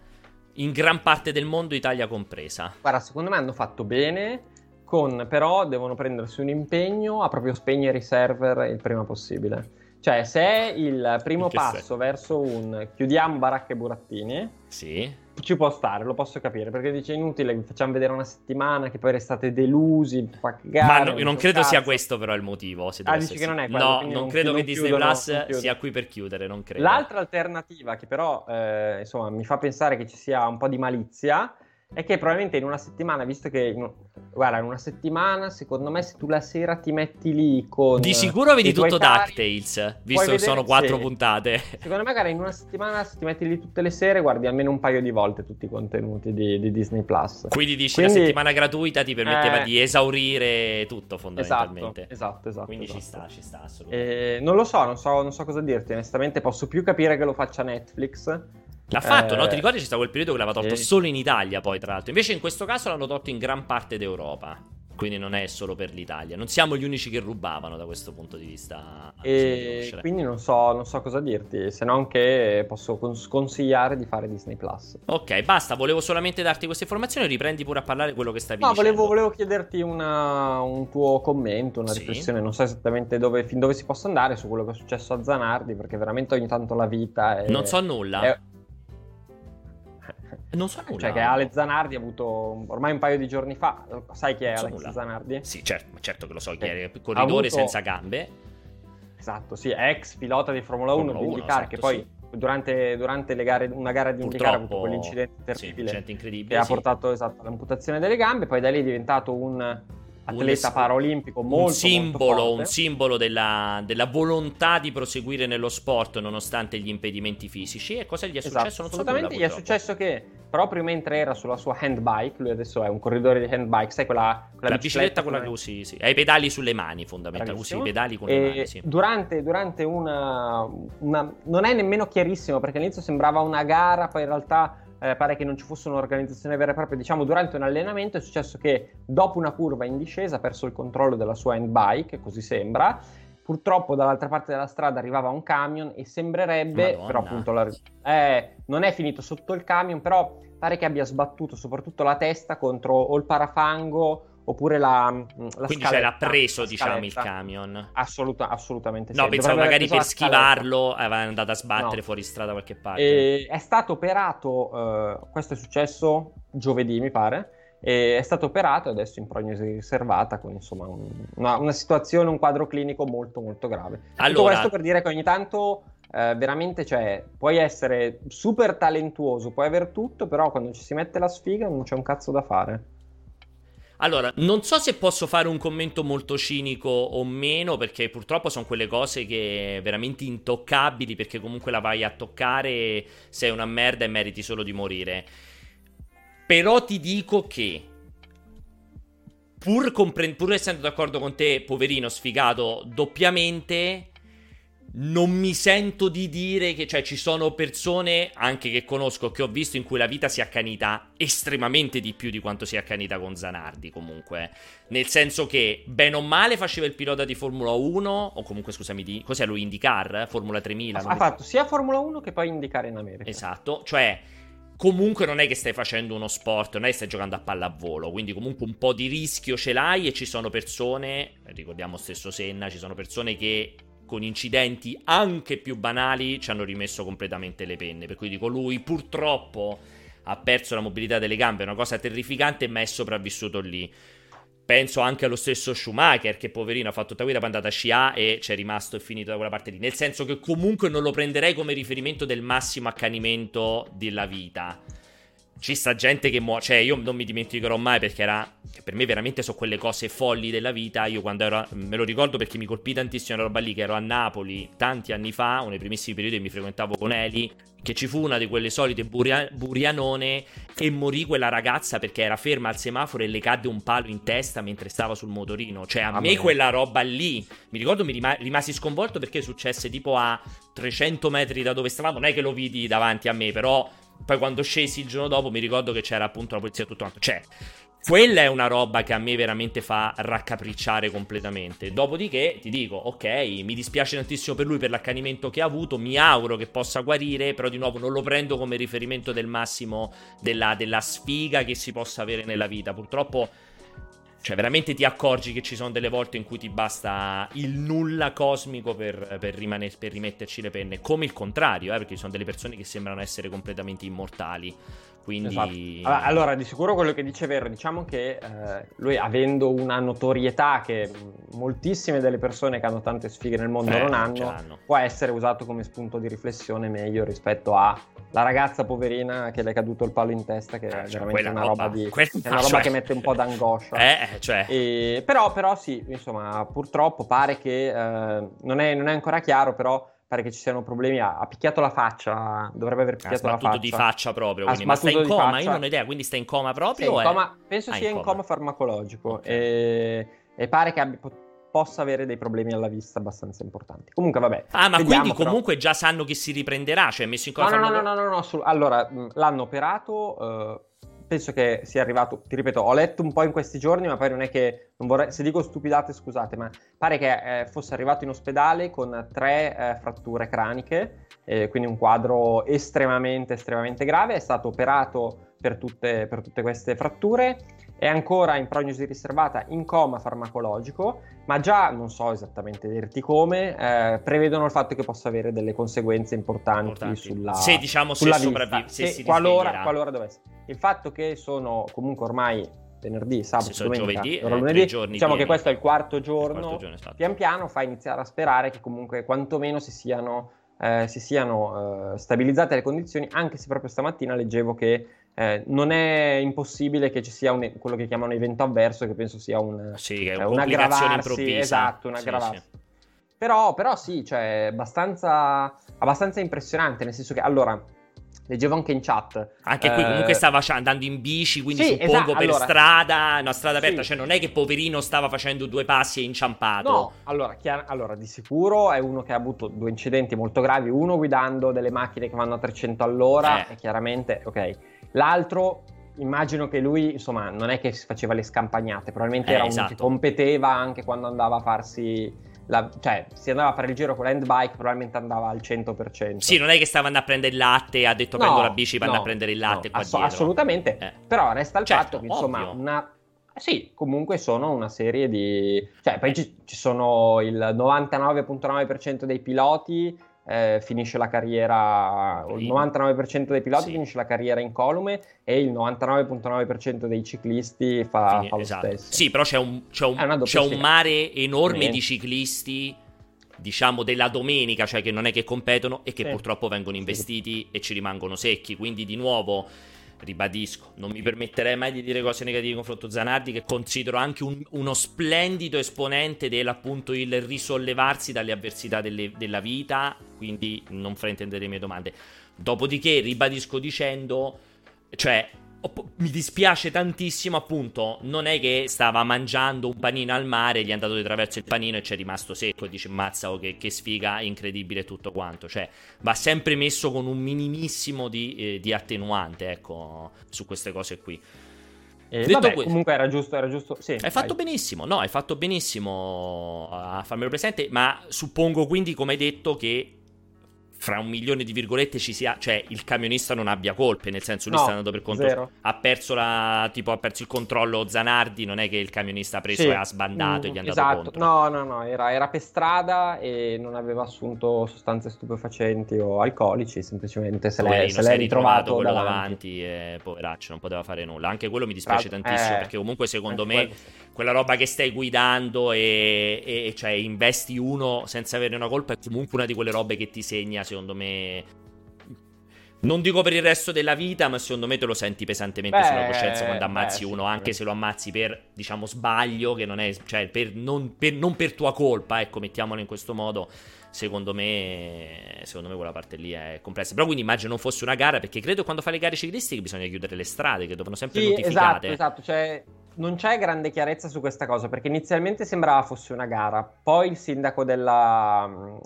in gran parte del mondo, Italia compresa. Guarda, secondo me hanno fatto bene, con, però devono prendersi un impegno a proprio spegnere i server il prima possibile. Cioè, se è il primo passo sei? verso un chiudiamo baracche e burattini, sì ci può stare, lo posso capire, perché dice inutile, vi facciamo vedere una settimana che poi restate delusi, cagare, Ma no, non credo cazzo. sia questo però il motivo, Ah, dici che non è quello, No, non, non credo che Disney chiudono, Plus sia qui per chiudere, non credo. L'altra alternativa che però, eh, insomma, mi fa pensare che ci sia un po' di malizia è che probabilmente in una settimana, visto che in, guarda, in una settimana, secondo me, se tu la sera ti metti lì con. Di sicuro vedi tutto DuckTales, visto vedere, che sono quattro sì. puntate. Secondo me, guarda, in una settimana, se ti metti lì tutte le sere, guardi almeno un paio di volte tutti i contenuti di, di Disney Plus. Quindi dici Quindi, la settimana gratuita ti permetteva eh, di esaurire tutto, fondamentalmente. Esatto, esatto. esatto Quindi esatto. ci sta, ci sta assolutamente. Eh, non lo so, non so, non so cosa dirti. Onestamente, posso più capire che lo faccia Netflix. L'ha fatto, eh, no? Ti ricordi c'è stato quel periodo che l'aveva tolto sì. solo in Italia, poi tra l'altro. Invece in questo caso l'hanno tolto in gran parte d'Europa. Quindi non è solo per l'Italia. Non siamo gli unici che rubavano da questo punto di vista. E quindi non so, non so, cosa dirti, se non che posso consigliare di fare Disney Plus. Ok, basta. Volevo solamente darti queste informazioni. Riprendi pure a parlare quello che stavi no, dicendo. No, volevo, volevo, chiederti una, un tuo commento, una sì. riflessione. Non so esattamente dove, fin dove si possa andare su quello che è successo a Zanardi, perché veramente ogni tanto la vita è. Non so nulla. È, non so nulla. Cioè che Ale Zanardi ha avuto ormai un paio di giorni fa, sai chi è Alex nulla. Zanardi? Sì, certo, certo che lo so chi è, corridore avuto... senza gambe. Esatto, sì, ex pilota di Formula 1 Formula di IndyCar esatto, che poi sì. durante, durante gare, una gara di IndyCar ha avuto quell'incidente terribile sì, che sì. ha portato esatto, all'amputazione delle gambe, poi da lì è diventato un atleta un, paraolimpico molto, un simbolo, molto un simbolo della, della, volontà di proseguire nello sport nonostante gli impedimenti fisici. E cosa gli è esatto, successo? Non assolutamente, so nulla, gli è successo che proprio mentre era sulla sua handbike, lui adesso è un corridore di handbike, sai quella, quella la bicicletta, quella che usi, sì. Ha i pedali sulle mani fondamentalmente, usi i pedali con e le mani, sì. Durante, durante una, una, non è nemmeno chiarissimo perché all'inizio sembrava una gara, poi in realtà eh, pare che non ci fosse un'organizzazione vera e propria, diciamo durante un allenamento è successo che dopo una curva in discesa ha perso il controllo della sua handbike, così sembra. Purtroppo dall'altra parte della strada arrivava un camion e sembrerebbe, Madonna. però appunto la, eh, non è finito sotto il camion, però pare che abbia sbattuto soprattutto la testa contro o il parafango oppure la, mm, la Quindi scaletta, c'era preso, diciamo, il camion. Assoluta, assolutamente sì. No, pensavo magari per schivarlo aveva andato a sbattere no. fuori strada da qualche parte. E è stato operato, uh, questo è successo giovedì, mi pare. È stato operato adesso in prognosi riservata con insomma un, una, una, situazione, un quadro clinico molto molto grave. Allora... Tutto questo per dire che ogni tanto eh, veramente cioè, puoi essere super talentuoso, puoi aver tutto, però quando ci si mette la sfiga non c'è un cazzo da fare. Allora, non so se posso fare un commento molto cinico o meno, perché purtroppo sono quelle cose che veramente intoccabili, perché comunque la vai a toccare, sei una merda e meriti solo di morire. Però ti dico che, pur, compre- pur essendo d'accordo con te, poverino, sfigato doppiamente, non mi sento di dire che cioè, ci sono persone, anche che conosco, che ho visto, in cui la vita si è accanita estremamente di più di quanto si è accanita con Zanardi, comunque. Nel senso che, bene o male, faceva il pilota di Formula 1, o comunque, scusami, di, cos'è lo IndyCar? Formula 3000? Ha, ha fatto sia Formula 1 che poi IndyCar in America. Esatto, cioè comunque non è che stai facendo uno sport, non è che stai giocando a pallavolo, quindi comunque un po' di rischio ce l'hai e ci sono persone, ricordiamo stesso Senna, ci sono persone che con incidenti anche più banali ci hanno rimesso completamente le penne, per cui dico lui purtroppo ha perso la mobilità delle gambe, è una cosa terrificante, ma è sopravvissuto lì. Penso anche allo stesso Schumacher, che poverino ha fatto tutta poi è a scia e c'è rimasto e finito da quella parte lì. Nel senso che comunque non lo prenderei come riferimento del massimo accanimento della vita. Ci sta gente che muore, cioè io non mi dimenticherò mai perché era, per me veramente sono quelle cose folli della vita. Io quando ero, me lo ricordo perché mi colpì tantissimo una roba lì che ero a Napoli tanti anni fa, uno dei primissimi periodi che mi frequentavo con Eli, che ci fu una di quelle solite buria- burianone e morì quella ragazza perché era ferma al semaforo e le cadde un palo in testa mentre stava sul motorino. Cioè a ah, me quella roba lì, mi ricordo mi rima- rimasi sconvolto perché successe tipo a 300 metri da dove stavamo, non è che lo vidi davanti a me, però poi quando scesi il giorno dopo mi ricordo che c'era appunto la polizia e tutto quanto. Cioè, quella è una roba che a me veramente fa raccapricciare completamente. Dopodiché ti dico, ok, mi dispiace tantissimo per lui per l'accanimento che ha avuto, mi auguro che possa guarire, però di nuovo non lo prendo come riferimento del massimo della, della sfiga che si possa avere nella vita. Purtroppo cioè, veramente ti accorgi che ci sono delle volte in cui ti basta il nulla cosmico per, per, rimane- per rimetterci le penne. Come il contrario, eh, perché ci sono delle persone che sembrano essere completamente immortali. Quindi... Esatto. Allora, di sicuro quello che dice è vero. Diciamo che eh, lui, avendo una notorietà che moltissime delle persone che hanno tante sfighe nel mondo eh, non hanno, può essere usato come spunto di riflessione meglio rispetto alla ragazza poverina che le è caduto il palo in testa, che eh, è cioè, veramente una roba, di, è una roba cioè... che mette un po' d'angoscia. Eh, eh, cioè... e, però, però, sì, insomma, purtroppo pare che eh, non è, non è ancora chiaro, però pare che ci siano problemi. Ha, ha picchiato la faccia, dovrebbe aver picchiato la faccia. di faccia proprio. Quindi, ma sta in coma? Io non ho idea. Quindi sta in coma proprio? In coma, penso ah, sia in coma, coma farmacologico. Okay. E, e, pare che abbia, possa avere dei problemi alla vista abbastanza importanti. Comunque, vabbè. Ah, ma vediamo, quindi comunque però... già sanno che si riprenderà? Cioè, messo in coma no, no, no, no, no, no, no, su... Allora, l'hanno operato. Uh, penso che sia arrivato, ti ripeto, ho letto un po' in questi giorni, ma poi non è che, non vorrei, se dico stupidate scusate, ma pare che eh, fosse arrivato in ospedale con tre eh, fratture craniche, eh, quindi un quadro estremamente, estremamente grave, è stato operato per tutte, per tutte queste fratture è ancora in prognosi riservata in coma farmacologico, ma già non so esattamente dirti come, eh, prevedono il fatto che possa avere delle conseguenze importanti, importanti. sulla Se diciamo sulla se sopravvive, se, se qualora, qualora dovesse. Il fatto che sono comunque ormai venerdì, sabato, domenica, giovedì, eh, lunedì, diciamo che questo è il quarto giorno, il quarto giorno esatto. pian piano fa iniziare a sperare che comunque quantomeno si siano, eh, si siano eh, stabilizzate le condizioni, anche se proprio stamattina leggevo che eh, non è impossibile che ci sia un, quello che chiamano evento avverso, che penso sia un, sì, è eh, un aggravarsi, esatto, un aggravarsi. Sì, sì. Però, però, sì, cioè, abbastanza, abbastanza impressionante, nel senso che, allora, leggevo anche in chat. Anche eh... qui comunque stava andando in bici, quindi sì, suppongo esatto. per allora, strada, una strada aperta, sì. cioè non è che poverino stava facendo due passi e inciampato. No, allora, chiar- allora, di sicuro è uno che ha avuto due incidenti molto gravi, uno guidando delle macchine che vanno a 300 all'ora eh. e chiaramente, ok, L'altro, immagino che lui, insomma, non è che si faceva le scampagnate, probabilmente eh, era esatto. uno che competeva anche quando andava a farsi... La, cioè, se andava a fare il giro con l'handbike, probabilmente andava al 100%. Sì, non è che stava andando a prendere il latte e ha detto no, prendo la bici per no, a prendere il latte no, ass- Assolutamente, eh. però resta il certo, fatto che, insomma, ovvio. una... Sì, comunque sono una serie di... Cioè, poi ci, ci sono il 99.9% dei piloti eh, finisce la carriera, il 99% dei piloti sì. finisce la carriera in colume e il 99.9% dei ciclisti fa, Fini, fa lo esatto. stesso. Sì, però c'è un, c'è un, c'è un mare enorme Niente. di ciclisti diciamo della domenica, cioè che non è che competono e che sì. purtroppo vengono investiti sì. e ci rimangono secchi, quindi di nuovo ribadisco, non mi permetterei mai di dire cose negative confronto Zanardi, che considero anche un, uno splendido esponente dell'appunto il risollevarsi dalle avversità delle, della vita, quindi non fraintendere le mie domande. Dopodiché ribadisco dicendo, cioè mi dispiace tantissimo, appunto, non è che stava mangiando un panino al mare, gli è andato di traverso il panino e ci è rimasto secco e dice mazza, oh, che, che sfiga incredibile tutto quanto. Cioè, va sempre messo con un minimissimo di, eh, di attenuante, ecco, su queste cose qui. Eh, Detto vabbè, questo, comunque era giusto, era giusto. Sì, hai fatto benissimo, no, hai fatto benissimo a farmelo presente, ma suppongo quindi, come hai detto, che fra un milione di virgolette ci sia, cioè il camionista non abbia colpe, nel senso lui no, sta andando per conto, zero. ha perso la, tipo ha perso il controllo Zanardi, non è che il camionista ha preso sì. e ha sbandato mm, e gli è andato esatto. contro. No, no, no, era, era, per strada e non aveva assunto sostanze stupefacenti o alcolici, semplicemente se l'è, se l'è ritrovato quello davanti. davanti e poveraccio, non poteva fare nulla. Anche quello mi dispiace Tra... tantissimo eh, perché comunque secondo me quello. Quella roba che stai guidando e, e cioè investi uno senza avere una colpa è comunque una di quelle robe che ti segna secondo me. Non dico per il resto della vita, ma secondo me te lo senti pesantemente beh, sulla coscienza quando ammazzi beh, uno, anche se lo ammazzi per, diciamo, sbaglio, che non è, cioè, per, non, per, non per tua colpa, ecco, mettiamolo in questo modo secondo me, secondo me quella parte lì è complessa. Però quindi immagino non fosse una gara, perché credo che quando fai le gare ciclistiche bisogna chiudere le strade, che devono sempre sì, notificate. Esatto, esatto, cioè non c'è grande chiarezza su questa cosa, perché inizialmente sembrava fosse una gara, poi il sindaco della,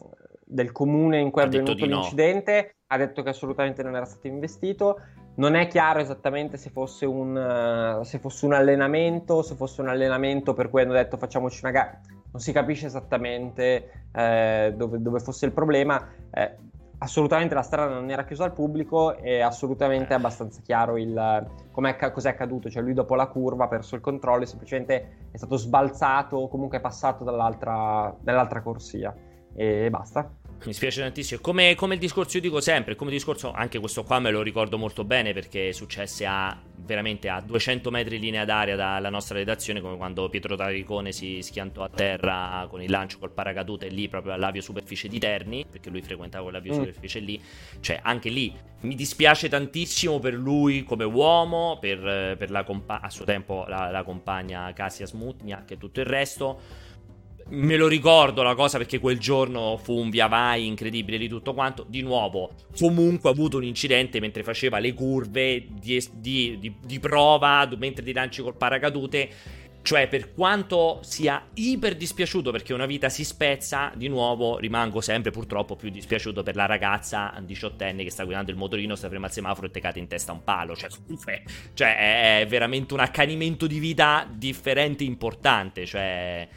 del comune in cui è avvenuto l'incidente no. ha detto che assolutamente non era stato investito. Non è chiaro esattamente se fosse, un, se fosse un allenamento, se fosse un allenamento per cui hanno detto facciamoci una gara. Non si capisce esattamente eh, dove, dove, fosse il problema. Eh, assolutamente la strada non era chiusa al pubblico e assolutamente è abbastanza chiaro il, cos'è accaduto. Cioè lui dopo la curva ha perso il controllo e semplicemente è stato sbalzato o comunque è passato dall'altra, dall'altra corsia e basta. Mi spiace tantissimo. Come, come, il discorso, io dico sempre, come discorso, anche questo qua me lo ricordo molto bene perché successe a veramente a 200 metri linea d'aria dalla nostra redazione, come quando Pietro Taricone si schiantò a terra con il lancio col paracadute lì proprio all'avio superficie di Terni, perché lui frequentava quell'avio mm. superficie lì. Cioè, anche lì mi dispiace tantissimo per lui come uomo, per, per la compa- a suo tempo la, la compagna Cassia Smutnia e tutto il resto Me lo ricordo la cosa perché quel giorno fu un via vai incredibile di tutto quanto. Di nuovo, comunque ha avuto un incidente mentre faceva le curve di, di, di, di prova, mentre ti lanci col paracadute. Cioè, per quanto sia iper dispiaciuto perché una vita si spezza, di nuovo rimango sempre purtroppo più dispiaciuto per la ragazza diciottenne che sta guidando il motorino, sta ferma al semaforo e te cade in testa un palo. Cioè, cioè, è veramente un accanimento di vita differente importante. Cioè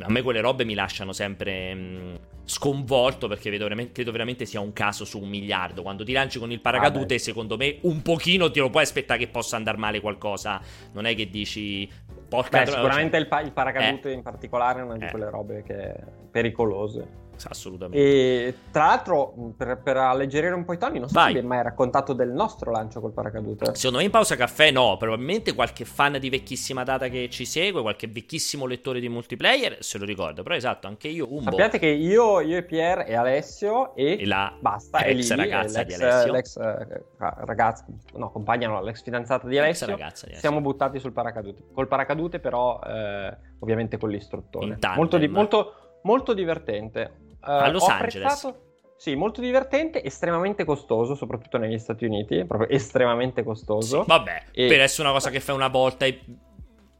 a me quelle robe mi lasciano sempre mh, mm, sconvolto perché vedo veramente, credo veramente sia un caso su un miliardo. Quando ti lanci con il paracadute, ah, secondo me, un pochino ti lo puoi aspettare che possa andare male qualcosa. Non è che dici. Porca Beh, sicuramente il, pa- il paracadute eh. in particolare è una di eh. quelle robe che pericolose. Assolutamente. E tra l'altro, per, per, alleggerire un po' i toni, non so se hai mai raccontato del nostro lancio col paracadute. Secondo me in pausa caffè no, probabilmente qualche fan di vecchissima data che ci segue, qualche vecchissimo lettore di multiplayer se lo ricorda, però esatto, anche io Umbo. Sappiate che io, io e Pier e Alessio e, e la basta, ex Lili, ragazza di Alessio. L'ex eh, ragazza, no, compagna no, l'ex fidanzata di Alessio, di Alessio. siamo buttati sul paracadute. Col paracadute però eh, ovviamente con l'istruttore. Molto, di, molto, molto divertente a Los Angeles. Sì, molto divertente, estremamente costoso, soprattutto negli Stati Uniti, proprio estremamente costoso. Sì, vabbè, e... per essere una cosa che fai una volta e...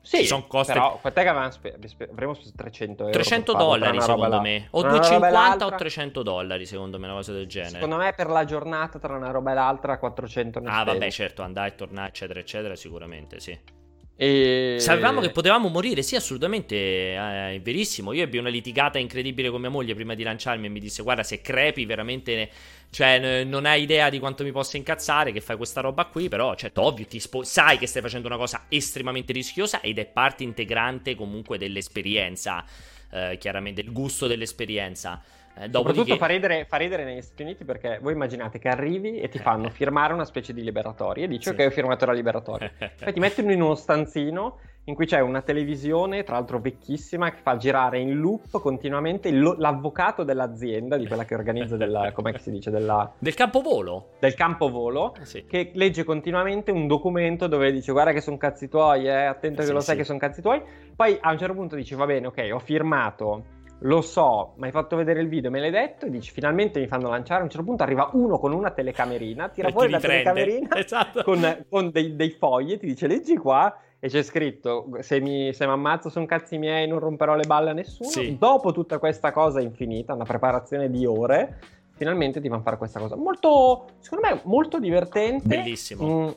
Sì, sono costi... però quant'è che avevamo spe... avremo speso 300 euro? 300 dollari secondo me, o 250 o 300 dollari secondo me, una cosa del genere. Secondo me per la giornata tra una roba e l'altra 400 ne Ah spesi. vabbè certo, andare e tornare eccetera eccetera sicuramente sì. E... Sapevamo che potevamo morire, sì, assolutamente, eh, è verissimo. Io ebbi una litigata incredibile con mia moglie prima di lanciarmi e mi disse: Guarda, se crepi, veramente. Cioè, non hai idea di quanto mi possa incazzare che fai questa roba qui, però, certo, ovvio, ti spo- sai che stai facendo una cosa estremamente rischiosa ed è parte integrante comunque dell'esperienza, eh, chiaramente, del gusto dell'esperienza. Eh, Soprattutto fa, ridere, fa, ridere, negli Stati Uniti perché voi immaginate che arrivi e ti fanno firmare una specie di liberatoria e dici sì. ok ho firmato la liberatoria. Poi ti mettono in uno stanzino in cui c'è una televisione, tra l'altro vecchissima, che fa girare in loop continuamente lo, l'avvocato dell'azienda, di quella che organizza della, come si dice, della, del campovolo. Del campovolo, eh sì. che legge continuamente un documento dove dice guarda che sono cazzi tuoi, eh, attento eh che sì, lo sai che sono cazzi tuoi. Poi a un certo punto dice va bene, ok, ho firmato lo so, mi hai fatto vedere il video, me l'hai detto, e dici finalmente mi fanno lanciare, a un certo punto arriva uno con una telecamerina, tira fuori la prende. telecamerina esatto. con, con dei, dei, fogli e ti dice leggi qua e c'è scritto se mi, se mi ammazzo sono cazzi miei non romperò le balle a nessuno. Sì. Dopo tutta questa cosa infinita, una preparazione di ore, finalmente ti fanno fare questa cosa. Molto, secondo me, molto divertente. Bellissimo. Mm,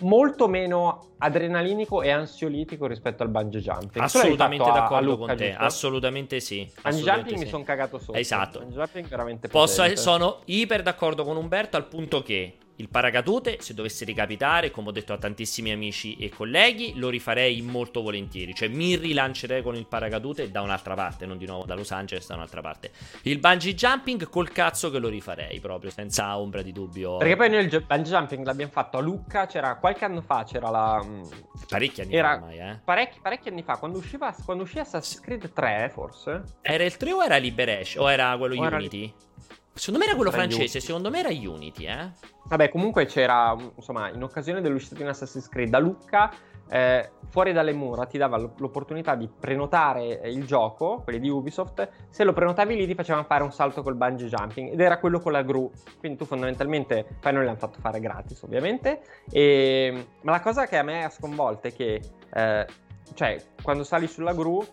molto meno adrenalinico e ansiolitico rispetto al bungee jumping. Assolutamente d'accordo a, a con te, giusto? assolutamente sì. Bungee jumping sì. mi sono cagato sotto. Esatto. Bungee jumping veramente Posso, Sono iper d'accordo con Umberto al punto che il paracadute, se dovesse ricapitare, come ho detto a tantissimi amici e colleghi, lo rifarei molto volentieri. Cioè, mi rilancerei con il paracadute da un'altra parte, non di nuovo da Los Angeles, da un'altra parte. Il bungee jumping, col cazzo che lo rifarei proprio, senza ombra di dubbio. Perché poi noi il bungee jumping l'abbiamo fatto a Lucca, c'era qualche anno fa, c'era la. Mm, parecchi anni era... fa ormai, eh? Parecchi, parecchi anni fa, quando usciva, quando uscì Assassin's Creed 3, forse. Era il 3 o era Liberation? O era quello o Unity? Era... Secondo me era quello francese, secondo me era Unity, eh. Vabbè, comunque c'era, insomma, in occasione dell'uscita di Assassin's Creed da Lucca, eh, fuori dalle mura ti dava l'opportunità di prenotare il gioco, quelli di Ubisoft, se lo prenotavi lì ti facevano fare un salto col bungee jumping ed era quello con la gru, quindi tu fondamentalmente, poi non l'hanno fatto fare gratis ovviamente, e, ma la cosa che a me ha sconvolto è che, eh, cioè, quando sali sulla gru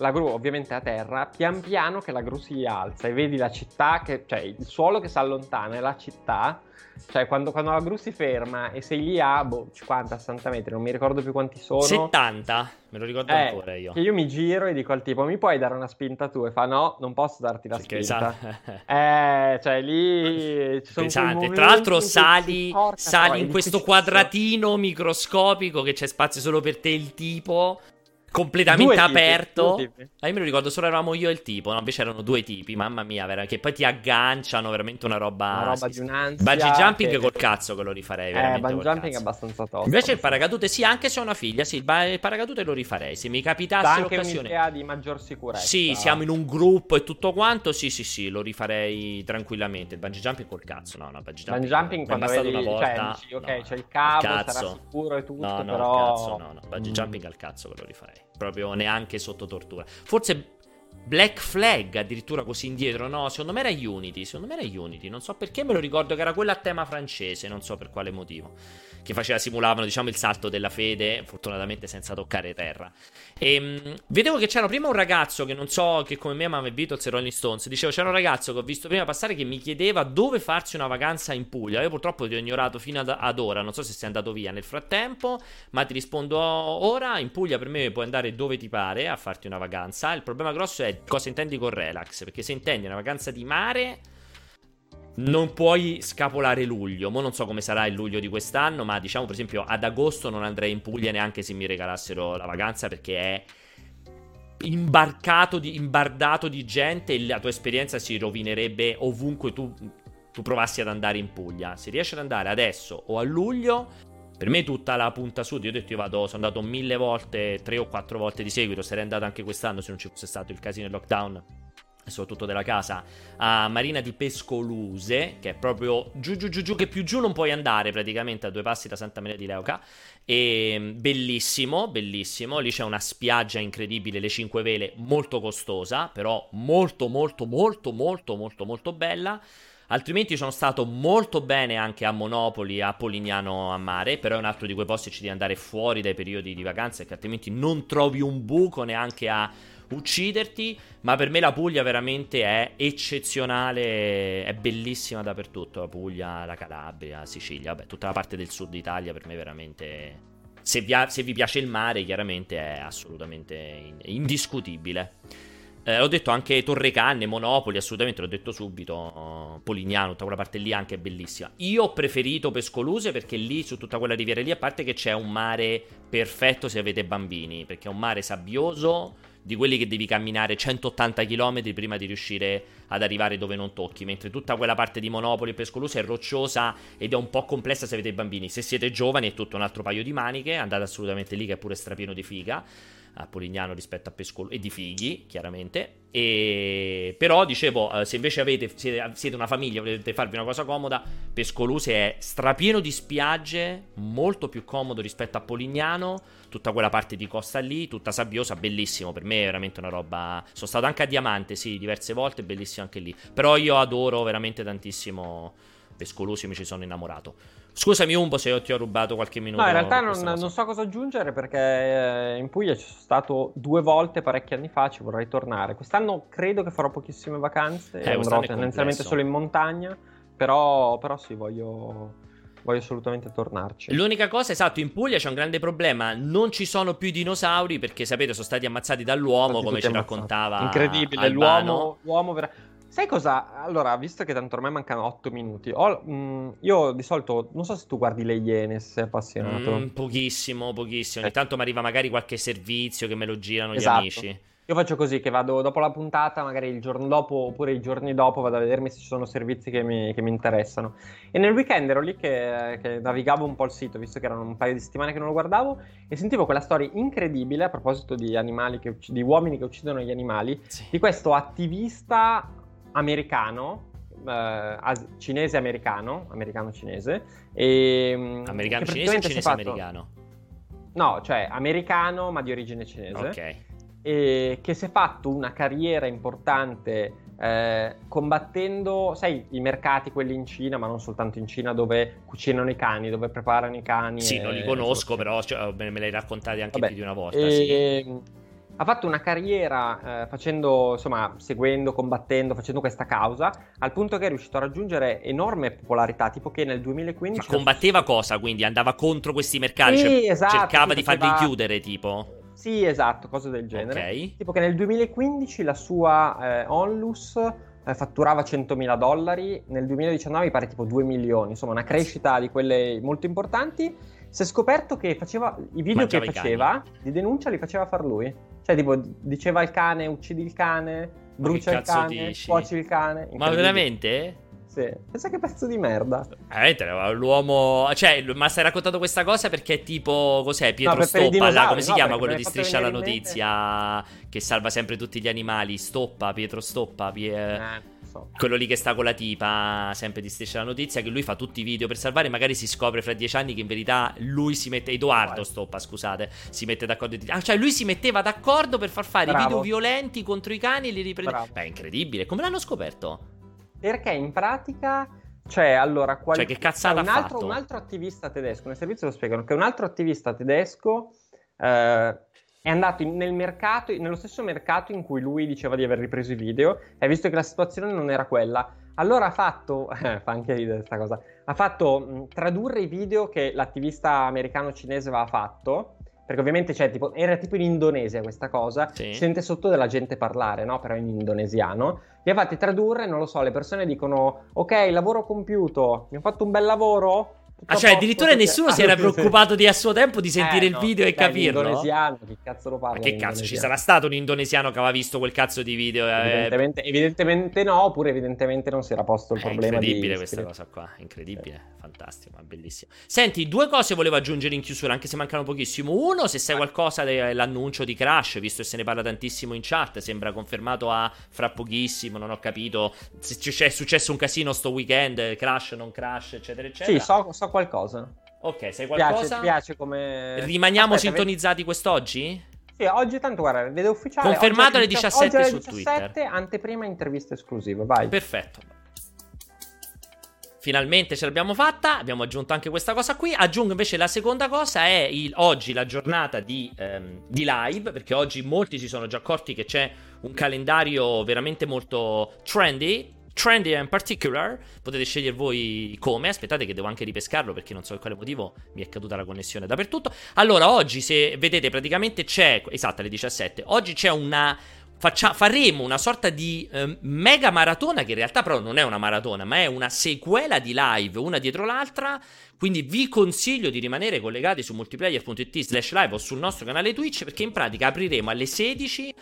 la gru ovviamente a terra, pian piano che la gru si alza e vedi la città, che, cioè il suolo che si allontana e la città, cioè quando, quando, la gru si ferma e sei lì a boh, 50-60 metri, non mi ricordo più quanti sono. 70, me lo ricordo eh, ancora io. Che io mi giro e dico al tipo, mi puoi dare una spinta tu? E fa no, non posso darti la Perché spinta. Sa... eh, cioè lì ci sono Pensate, tra l'altro sali, sali in questo quadratino microscopico che c'è spazio solo per te il tipo completamente due aperto. Tipi, ah, io me lo ricordo, solo eravamo io e il tipo, no? Invece erano due tipi, mamma mia, vera, che poi ti agganciano veramente una roba. Una roba di un'ansia. Bungee jumping che... col cazzo che lo rifarei. Eh, bungee jumping è abbastanza tosto. Invece il paracadute, sì, anche se ho una figlia, sì, il paracadute lo rifarei. Se mi capitasse C'è anche l'occasione. un'idea di maggior sicurezza. Sì, siamo in un gruppo e tutto quanto. Sì, sì, sì, lo rifarei tranquillamente. Il bungee jumping col cazzo, no, no, bungee jumping. Bungee jumping quando vedi, una cioè, volta. Cioè, dici, ok, no, c'è il cavo, sarà sicuro e tutto, no, no, però. Cazzo, no, no, bungee mm. jumping al cazzo che lo rifarei proprio neanche sotto tortura. Forse Black Flag addirittura così indietro, no? Secondo me era Unity, secondo me era Unity, non so perché me lo ricordo che era quella a tema francese, non so per quale motivo che faceva, simulavano diciamo il salto della fede, fortunatamente senza toccare terra. E mh, vedevo che c'era prima un ragazzo che non so che come me ma i Beatles e Rolling Stones, dicevo c'era un ragazzo che ho visto prima passare che mi chiedeva dove farsi una vacanza in Puglia. Io purtroppo ti ho ignorato fino ad, ad ora, non so se sei andato via nel frattempo, ma ti rispondo ora, in Puglia per me puoi andare dove ti pare a farti una vacanza. Il problema grosso è cosa intendi con relax, perché se intendi una vacanza di mare non puoi scapolare luglio. Mo non so come sarà il luglio di quest'anno, ma diciamo per esempio ad agosto non andrei in Puglia neanche se mi regalassero la vacanza perché è imbarcato di, imbardato di gente e la tua esperienza si rovinerebbe ovunque tu, tu provassi ad andare in Puglia. Se riesci ad andare adesso o a luglio, per me tutta la punta sud, io ho detto io vado, sono andato mille volte, tre o quattro volte di seguito, sarei andato anche quest'anno se non ci fosse stato il casino del lockdown soprattutto della casa, a Marina di Pescoluse, che è proprio giù giù giù giù, che più giù non puoi andare praticamente a due passi da Santa Maria di Leuca. E bellissimo, bellissimo. Lì c'è una spiaggia incredibile, le Cinque Vele, molto costosa, però molto molto molto molto molto molto bella. Altrimenti sono stato molto bene anche a Monopoli, a Polignano a mare, però è un altro di quei posti ci devi andare fuori dai periodi di vacanza, che altrimenti non trovi un buco neanche a ucciderti, ma per me la Puglia veramente è eccezionale, è bellissima dappertutto, la Puglia, la Calabria, Sicilia, vabbè, tutta la parte del sud Italia per me veramente... Se vi, se vi piace il mare, chiaramente è assolutamente indiscutibile. Eh, ho detto anche Torrecanne, Monopoli, assolutamente, l'ho detto subito. Polignano, tutta quella parte lì anche è bellissima. Io ho preferito Pescoluse perché lì, su tutta quella riviera lì, a parte che c'è un mare perfetto se avete bambini, perché è un mare sabbioso di quelli che devi camminare 180 km prima di riuscire ad arrivare dove non tocchi, mentre tutta quella parte di Monopoli e Pescolusa è rocciosa ed è un po' complessa se avete bambini. Se siete giovani è tutto un altro paio di maniche, andate assolutamente lì che è pure strapieno di figa a Polignano rispetto a Pescolo e di fighi, chiaramente. E... Però dicevo, eh, se invece avete, siete, una famiglia, volete farvi una cosa comoda, Pescoluse è strapieno di spiagge, molto più comodo rispetto a Polignano, tutta quella parte di costa lì, tutta sabbiosa, bellissimo, per me è veramente una roba... Sono stato anche a Diamante, sì, diverse volte, bellissimo anche lì. Però io adoro veramente tantissimo Pescoluse, mi ci sono innamorato. Scusami Umbo se io ti ho rubato qualche minuto. No, in realtà non, non, so cosa aggiungere perché eh, in Puglia ci sono stato due volte parecchi anni fa, ci vorrei tornare. Quest'anno credo che farò pochissime vacanze, eh, andrò tendenzialmente solo in montagna, però, però sì, voglio... voglio assolutamente tornarci. L'unica cosa, esatto, in Puglia c'è un grande problema, non ci sono più dinosauri perché sapete sono stati ammazzati dall'uomo Stati come ci ammazzati. raccontava Incredibile, Albano. l'uomo, l'uomo vera- Sai cosa? Allora, visto che tanto ormai mancano 8 minuti, ho- mm, io di solito, non so se tu guardi le Iene, se sei appassionato. Mm, pochissimo, pochissimo. Ogni Eh. tanto mi arriva magari qualche servizio che me lo girano Esatto. gli amici. Io faccio così, che vado dopo la puntata, magari il giorno dopo oppure i giorni dopo vado a vedermi se ci sono servizi che mi, che mi interessano. E nel weekend ero lì che, che navigavo un po' il sito, visto che erano un paio di settimane che non lo guardavo, e sentivo quella storia incredibile a proposito di animali, che di uomini che uccidono gli animali, Sì. di questo attivista americano, eh, as- cinese-americano, americano-cinese, e, mm, Americano cinese o cinese fatto- americano? No, cioè americano ma di origine cinese Ok. E che si è fatto una carriera importante eh, combattendo, sai, i mercati, quelli in Cina, ma non soltanto in Cina, dove cucinano i cani, dove preparano i cani. Sì, e- non li conosco, però cioè, me me li hai raccontati anche Vabbè, più di una volta. e- sì. Ha fatto una carriera eh, facendo, insomma, seguendo, combattendo, facendo questa causa, al punto che è riuscito a raggiungere enorme popolarità, tipo che nel Ma 2015... combatteva cosa? Quindi andava contro questi mercati, Sì, cioè, esatto, cercava sì, di farli faceva- chiudere, tipo. Sì, esatto, cose del genere. Ok. Tipo che nel 2015 la sua eh, Onlus eh, fatturava 100.000 dollari, nel 2019 mi pare tipo 2 milioni, insomma una crescita di quelle molto importanti. Si è scoperto che faceva i video Mangiava che faceva di denuncia li faceva far lui. Cioè tipo diceva al cane uccidi il cane, brucia il cane, dici? cuoci il cane. Ma veramente? Sì. Pensa che pezzo di merda. Veramente era l'uomo. Cioè, ma stai raccontando questa cosa perché è tipo. Cos'è? Pietro i Stoppa, là, come si no, chiama perché quello di Striscia la notizia? Che salva sempre tutti gli animali. Stoppa, Pietro Stoppa. Pie- Eh, so. Quello lì che sta con la tipa, sempre di Striscia la notizia, che lui fa tutti i video per salvare. Magari si scopre fra dieci anni che in verità lui si mette. Edoardo. Stoppa, scusate. Si mette d'accordo. Ah, cioè lui si metteva d'accordo per far fare i video violenti contro i cani e li riprende. Bravo. Beh, è incredibile. Come l'hanno scoperto? Perché in pratica c'è allora qual- Cioè, che cazzata c'è un altro, fatto? un altro attivista tedesco, nel servizio lo spiegano, che un altro attivista tedesco eh, è andato in- nel mercato, nello stesso mercato in cui lui diceva di aver ripreso i video, e ha visto che la situazione non era quella. Allora ha fatto, eh, fa anche ridere questa cosa, ha fatto mh, tradurre i video che l'attivista americano-cinese aveva fatto, perché ovviamente c'è tipo, era tipo in Indonesia questa cosa, Sì. si sente sotto della gente parlare, no? Però in indonesiano. Li ha fatti tradurre, non lo so, le persone dicono, ok, lavoro compiuto, mi ho fatto un bel lavoro. Ah, cioè, addirittura perché- nessuno si era preoccupato di a suo tempo di sentire Eh, il no, video e dai, capirlo. Indonesiano, che cazzo lo parla? Ma che cazzo, ci sarà stato un indonesiano che aveva visto quel cazzo di video? eh, Evidentemente, evidentemente no, oppure evidentemente non si era posto il È problema di... incredibile questa cosa qua, incredibile, fantastico, ma bellissimo. Senti, due cose volevo aggiungere in chiusura, anche se mancano pochissimo. Uno, se sai qualcosa dell'annuncio di Crash, visto che se ne parla tantissimo in chat, sembra confermato a fra pochissimo, non ho capito se c- c'è successo un casino sto weekend, Crash, non Crash, eccetera, eccetera. Sì, so, so qualcosa. Ok, sai piace, qualcosa? ti piace come... Rimaniamo Aspetta, sintonizzati quest'oggi? Sì, oggi tanto guarda, vedo ufficiale. Confermato alle 17 17 oggi su alle 17, Twitter. anteprima intervista esclusiva, vai. Perfetto. Finalmente ce l'abbiamo fatta, abbiamo aggiunto anche questa cosa qui. Aggiungo invece la seconda cosa, è il- oggi la giornata di, ehm, di live, perché oggi molti si sono già accorti che c'è un calendario veramente molto trendy. Trendy in particular, potete scegliere voi come. Aspettate, che devo anche ripescarlo perché non so per quale motivo mi è caduta la connessione dappertutto. Allora, oggi, se vedete, praticamente c'è. Esatto, alle 17. Oggi c'è una. faccia- faremo una sorta di ehm, mega maratona, che in realtà però non è una maratona, ma è una sequela di live, una dietro l'altra. Quindi vi consiglio di rimanere collegati su multiplayer.it slash live o sul nostro canale Twitch, perché in pratica apriremo alle 16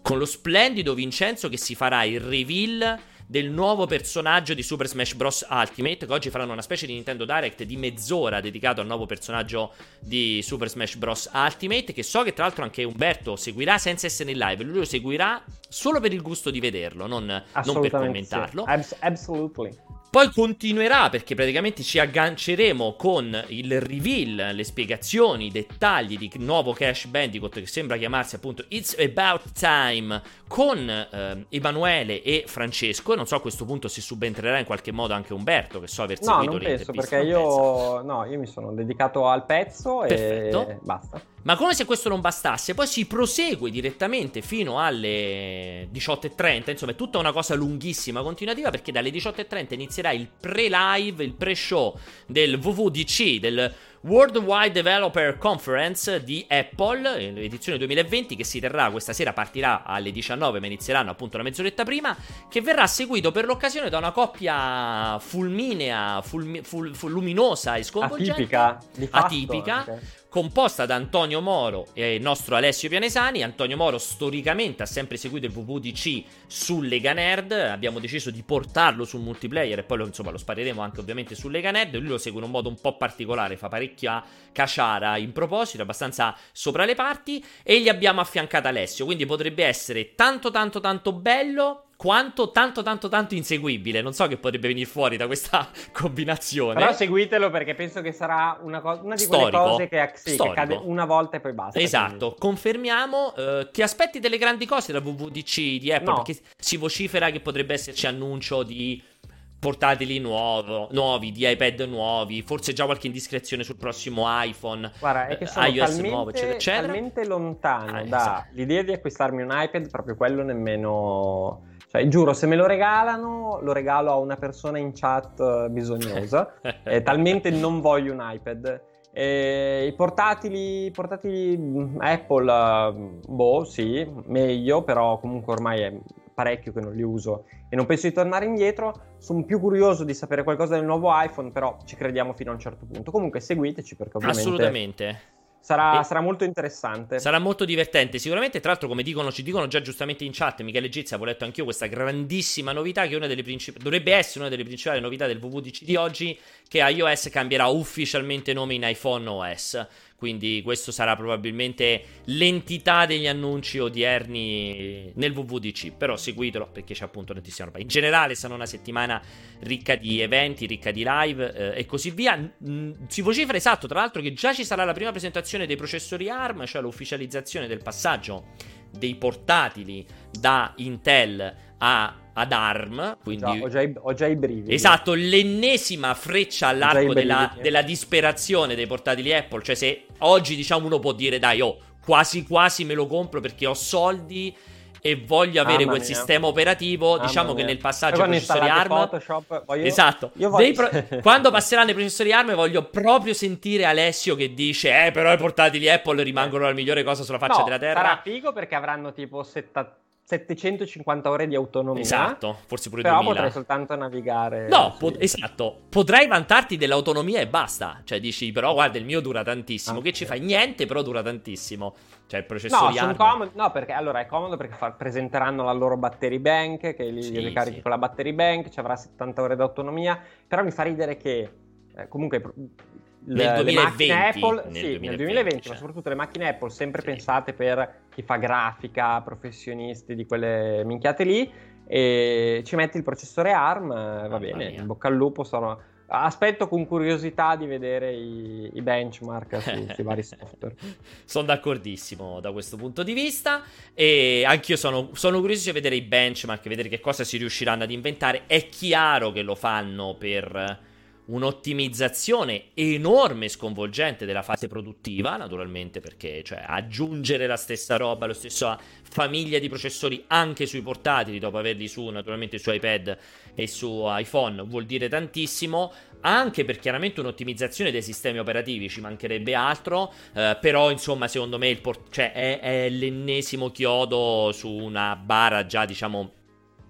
con lo splendido Vincenzo che si farà il reveal del nuovo personaggio di Super Smash Bros. Ultimate. Che oggi faranno una specie di Nintendo Direct di mezz'ora dedicato al nuovo personaggio di Super Smash Bros. Ultimate. Che so che tra l'altro anche Umberto seguirà senza essere in live. Lui lo seguirà solo per il gusto di vederlo, non, non per Assolutamente sì. commentarlo. Abs- absolutely. Poi continuerà perché praticamente ci agganceremo con il reveal, le spiegazioni, i dettagli di nuovo Cash Bandicoot che sembra chiamarsi appunto It's About Time con ehm, Emanuele e Francesco. E non so a questo punto se subentrerà in qualche modo anche Umberto, che so aver No, seguito non le penso perché non io, no, io mi sono dedicato al pezzo Perfetto. e basta. Ma come se questo non bastasse, poi si prosegue direttamente fino alle 18.30, insomma è tutta una cosa lunghissima, continuativa, perché dalle 18.30 inizia inizierà il pre-live, il pre-show del WWDC, del Worldwide Developer Conference di Apple, l'edizione 2020 che si terrà questa sera, partirà alle 19 ma inizieranno appunto una mezz'oretta prima, che verrà seguito per l'occasione da una coppia fulminea, fulmi, ful, ful, luminosa e sconvolgente. Atipica, fatto, atipica okay composta da Antonio Moro e il nostro Alessio Pianesani. Antonio Moro storicamente ha sempre seguito il WWDC su Lega Nerd, abbiamo deciso di portarlo sul multiplayer e poi lo, insomma, lo spareremo anche ovviamente su Lega Nerd. Lui lo segue in un modo un po' particolare, fa parecchia caciara in proposito, abbastanza sopra le parti e gli abbiamo affiancato Alessio, quindi potrebbe essere tanto tanto tanto bello quanto tanto tanto tanto inseguibile. Non so che potrebbe venire fuori da questa combinazione. Però seguitelo perché penso che sarà una, co- una di Storico. quelle cose che, sì, che, cade una volta e poi basta. Esatto, quindi. confermiamo. Uh, ti aspetti delle grandi cose da WWDC di Apple? No. Perché si vocifera che potrebbe esserci annuncio di portatili nuovo, nuovi, di iPad nuovi, forse già qualche indiscrezione sul prossimo iPhone, Guarda, è che sono iOS talmente, nuovo, eccetera, eccetera. talmente lontano ah, dall'idea esatto. di acquistarmi un iPad, proprio quello nemmeno cioè, giuro, se me lo regalano, lo regalo a una persona in chat eh, bisognosa. eh, talmente non voglio un iPad. Eh, I portatili, portatili mm, Apple, uh, boh, sì, meglio, però comunque ormai è parecchio che non li uso e non penso di tornare indietro. Sono più curioso di sapere qualcosa del nuovo iPhone, però ci crediamo fino a un certo punto. Comunque seguiteci perché ovviamente... Assolutamente. Sarà, sarà, molto interessante. Sarà molto divertente. Sicuramente, tra l'altro, come dicono, ci dicono già giustamente in chat, Michele Gizzi, avevo letto anch'io questa grandissima novità, che una princip- dovrebbe essere una delle principali novità del WWDC di oggi, che iOS cambierà ufficialmente nome in iPhone OS. Quindi questo sarà probabilmente l'entità degli annunci odierni nel WWDC. Però seguitelo perché c'è appunto tantissima roba. In generale sarà una settimana ricca di eventi, ricca di live eh, e così via. Si vocifera esatto, tra l'altro, che già ci sarà la prima presentazione dei processori ARM, cioè l'ufficializzazione del passaggio dei portatili da Intel a ad ARM. Quindi... Già, ho, già i, ho, già i, brividi. Esatto, l'ennesima freccia all'arco della, della, disperazione dei portatili Apple. Cioè, se oggi diciamo uno può dire, dai, oh, quasi quasi me lo compro perché ho soldi e voglio avere ah, quel mia. sistema operativo. Ah, diciamo che nel passaggio ai processori ARM. Photoshop, voglio... Esatto. Voglio... Pro... Quando passeranno i processori ARM, voglio proprio sentire Alessio che dice: Eh, però i portatili Apple rimangono la migliore cosa sulla faccia no, della terra. Sarà figo perché avranno tipo 70 750 ore di autonomia. Esatto, forse pure però 2000. potrai soltanto navigare. No, sì. po- esatto. Potrai vantarti dell'autonomia e basta. Cioè dici, però guarda, il mio dura tantissimo. Okay. Che ci fai? Niente, però dura tantissimo. Cioè il processore no, comodo, no, perché allora è comodo perché fa- presenteranno la loro battery bank, che li, sì, ricarichi sì. con la battery bank, ci avrà 70 ore di autonomia. Però mi fa ridere che eh, comunque nel 2020, Apple, nel sì, 2020, nel 2020 cioè. ma soprattutto le macchine Apple sempre sì. pensate per chi fa grafica, professionisti di quelle minchiate lì e ci metti il processore ARM, eh, va bene, in bocca al lupo sono... Aspetto con curiosità di vedere i, i benchmark su, sui vari software. sono d'accordissimo da questo punto di vista. E anch'io sono, sono curioso di vedere i benchmark, vedere che cosa si riusciranno ad inventare. È chiaro che lo fanno per un'ottimizzazione enorme e sconvolgente della fase produttiva, naturalmente perché cioè, aggiungere la stessa roba, la stessa famiglia di processori anche sui portatili dopo averli su naturalmente su iPad e su iPhone vuol dire tantissimo, anche per chiaramente un'ottimizzazione dei sistemi operativi, ci mancherebbe altro, eh, però insomma secondo me port- cioè, è, è l'ennesimo chiodo su una bara già diciamo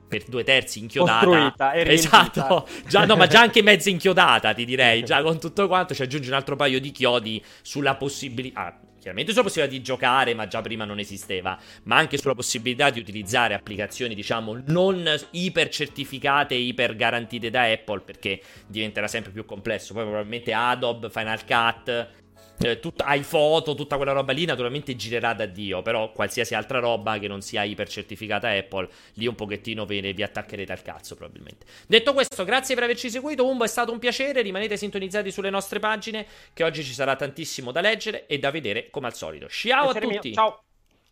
per due terzi inchiodata. Costruita esatto. Già, no, ma già anche mezza inchiodata, ti direi. Già con tutto quanto ci aggiunge un altro paio di chiodi sulla possibilità. Ah, chiaramente sulla possibilità di giocare, ma già prima non esisteva. Ma anche sulla possibilità di utilizzare applicazioni, diciamo, non iper certificate iper garantite da Apple, perché diventerà sempre più complesso. Poi probabilmente Adobe, Final Cut eh, tut- iPhoto, tutta quella roba lì naturalmente girerà da Dio, però qualsiasi altra roba che non sia ipercertificata Apple, lì un pochettino ve ne vi attaccherete al cazzo probabilmente. Detto questo, grazie per averci seguito, Umbo è stato un piacere, rimanete sintonizzati sulle nostre pagine che oggi ci sarà tantissimo da leggere e da vedere come al solito. Ciao Piacere a tutti! Mio. Ciao!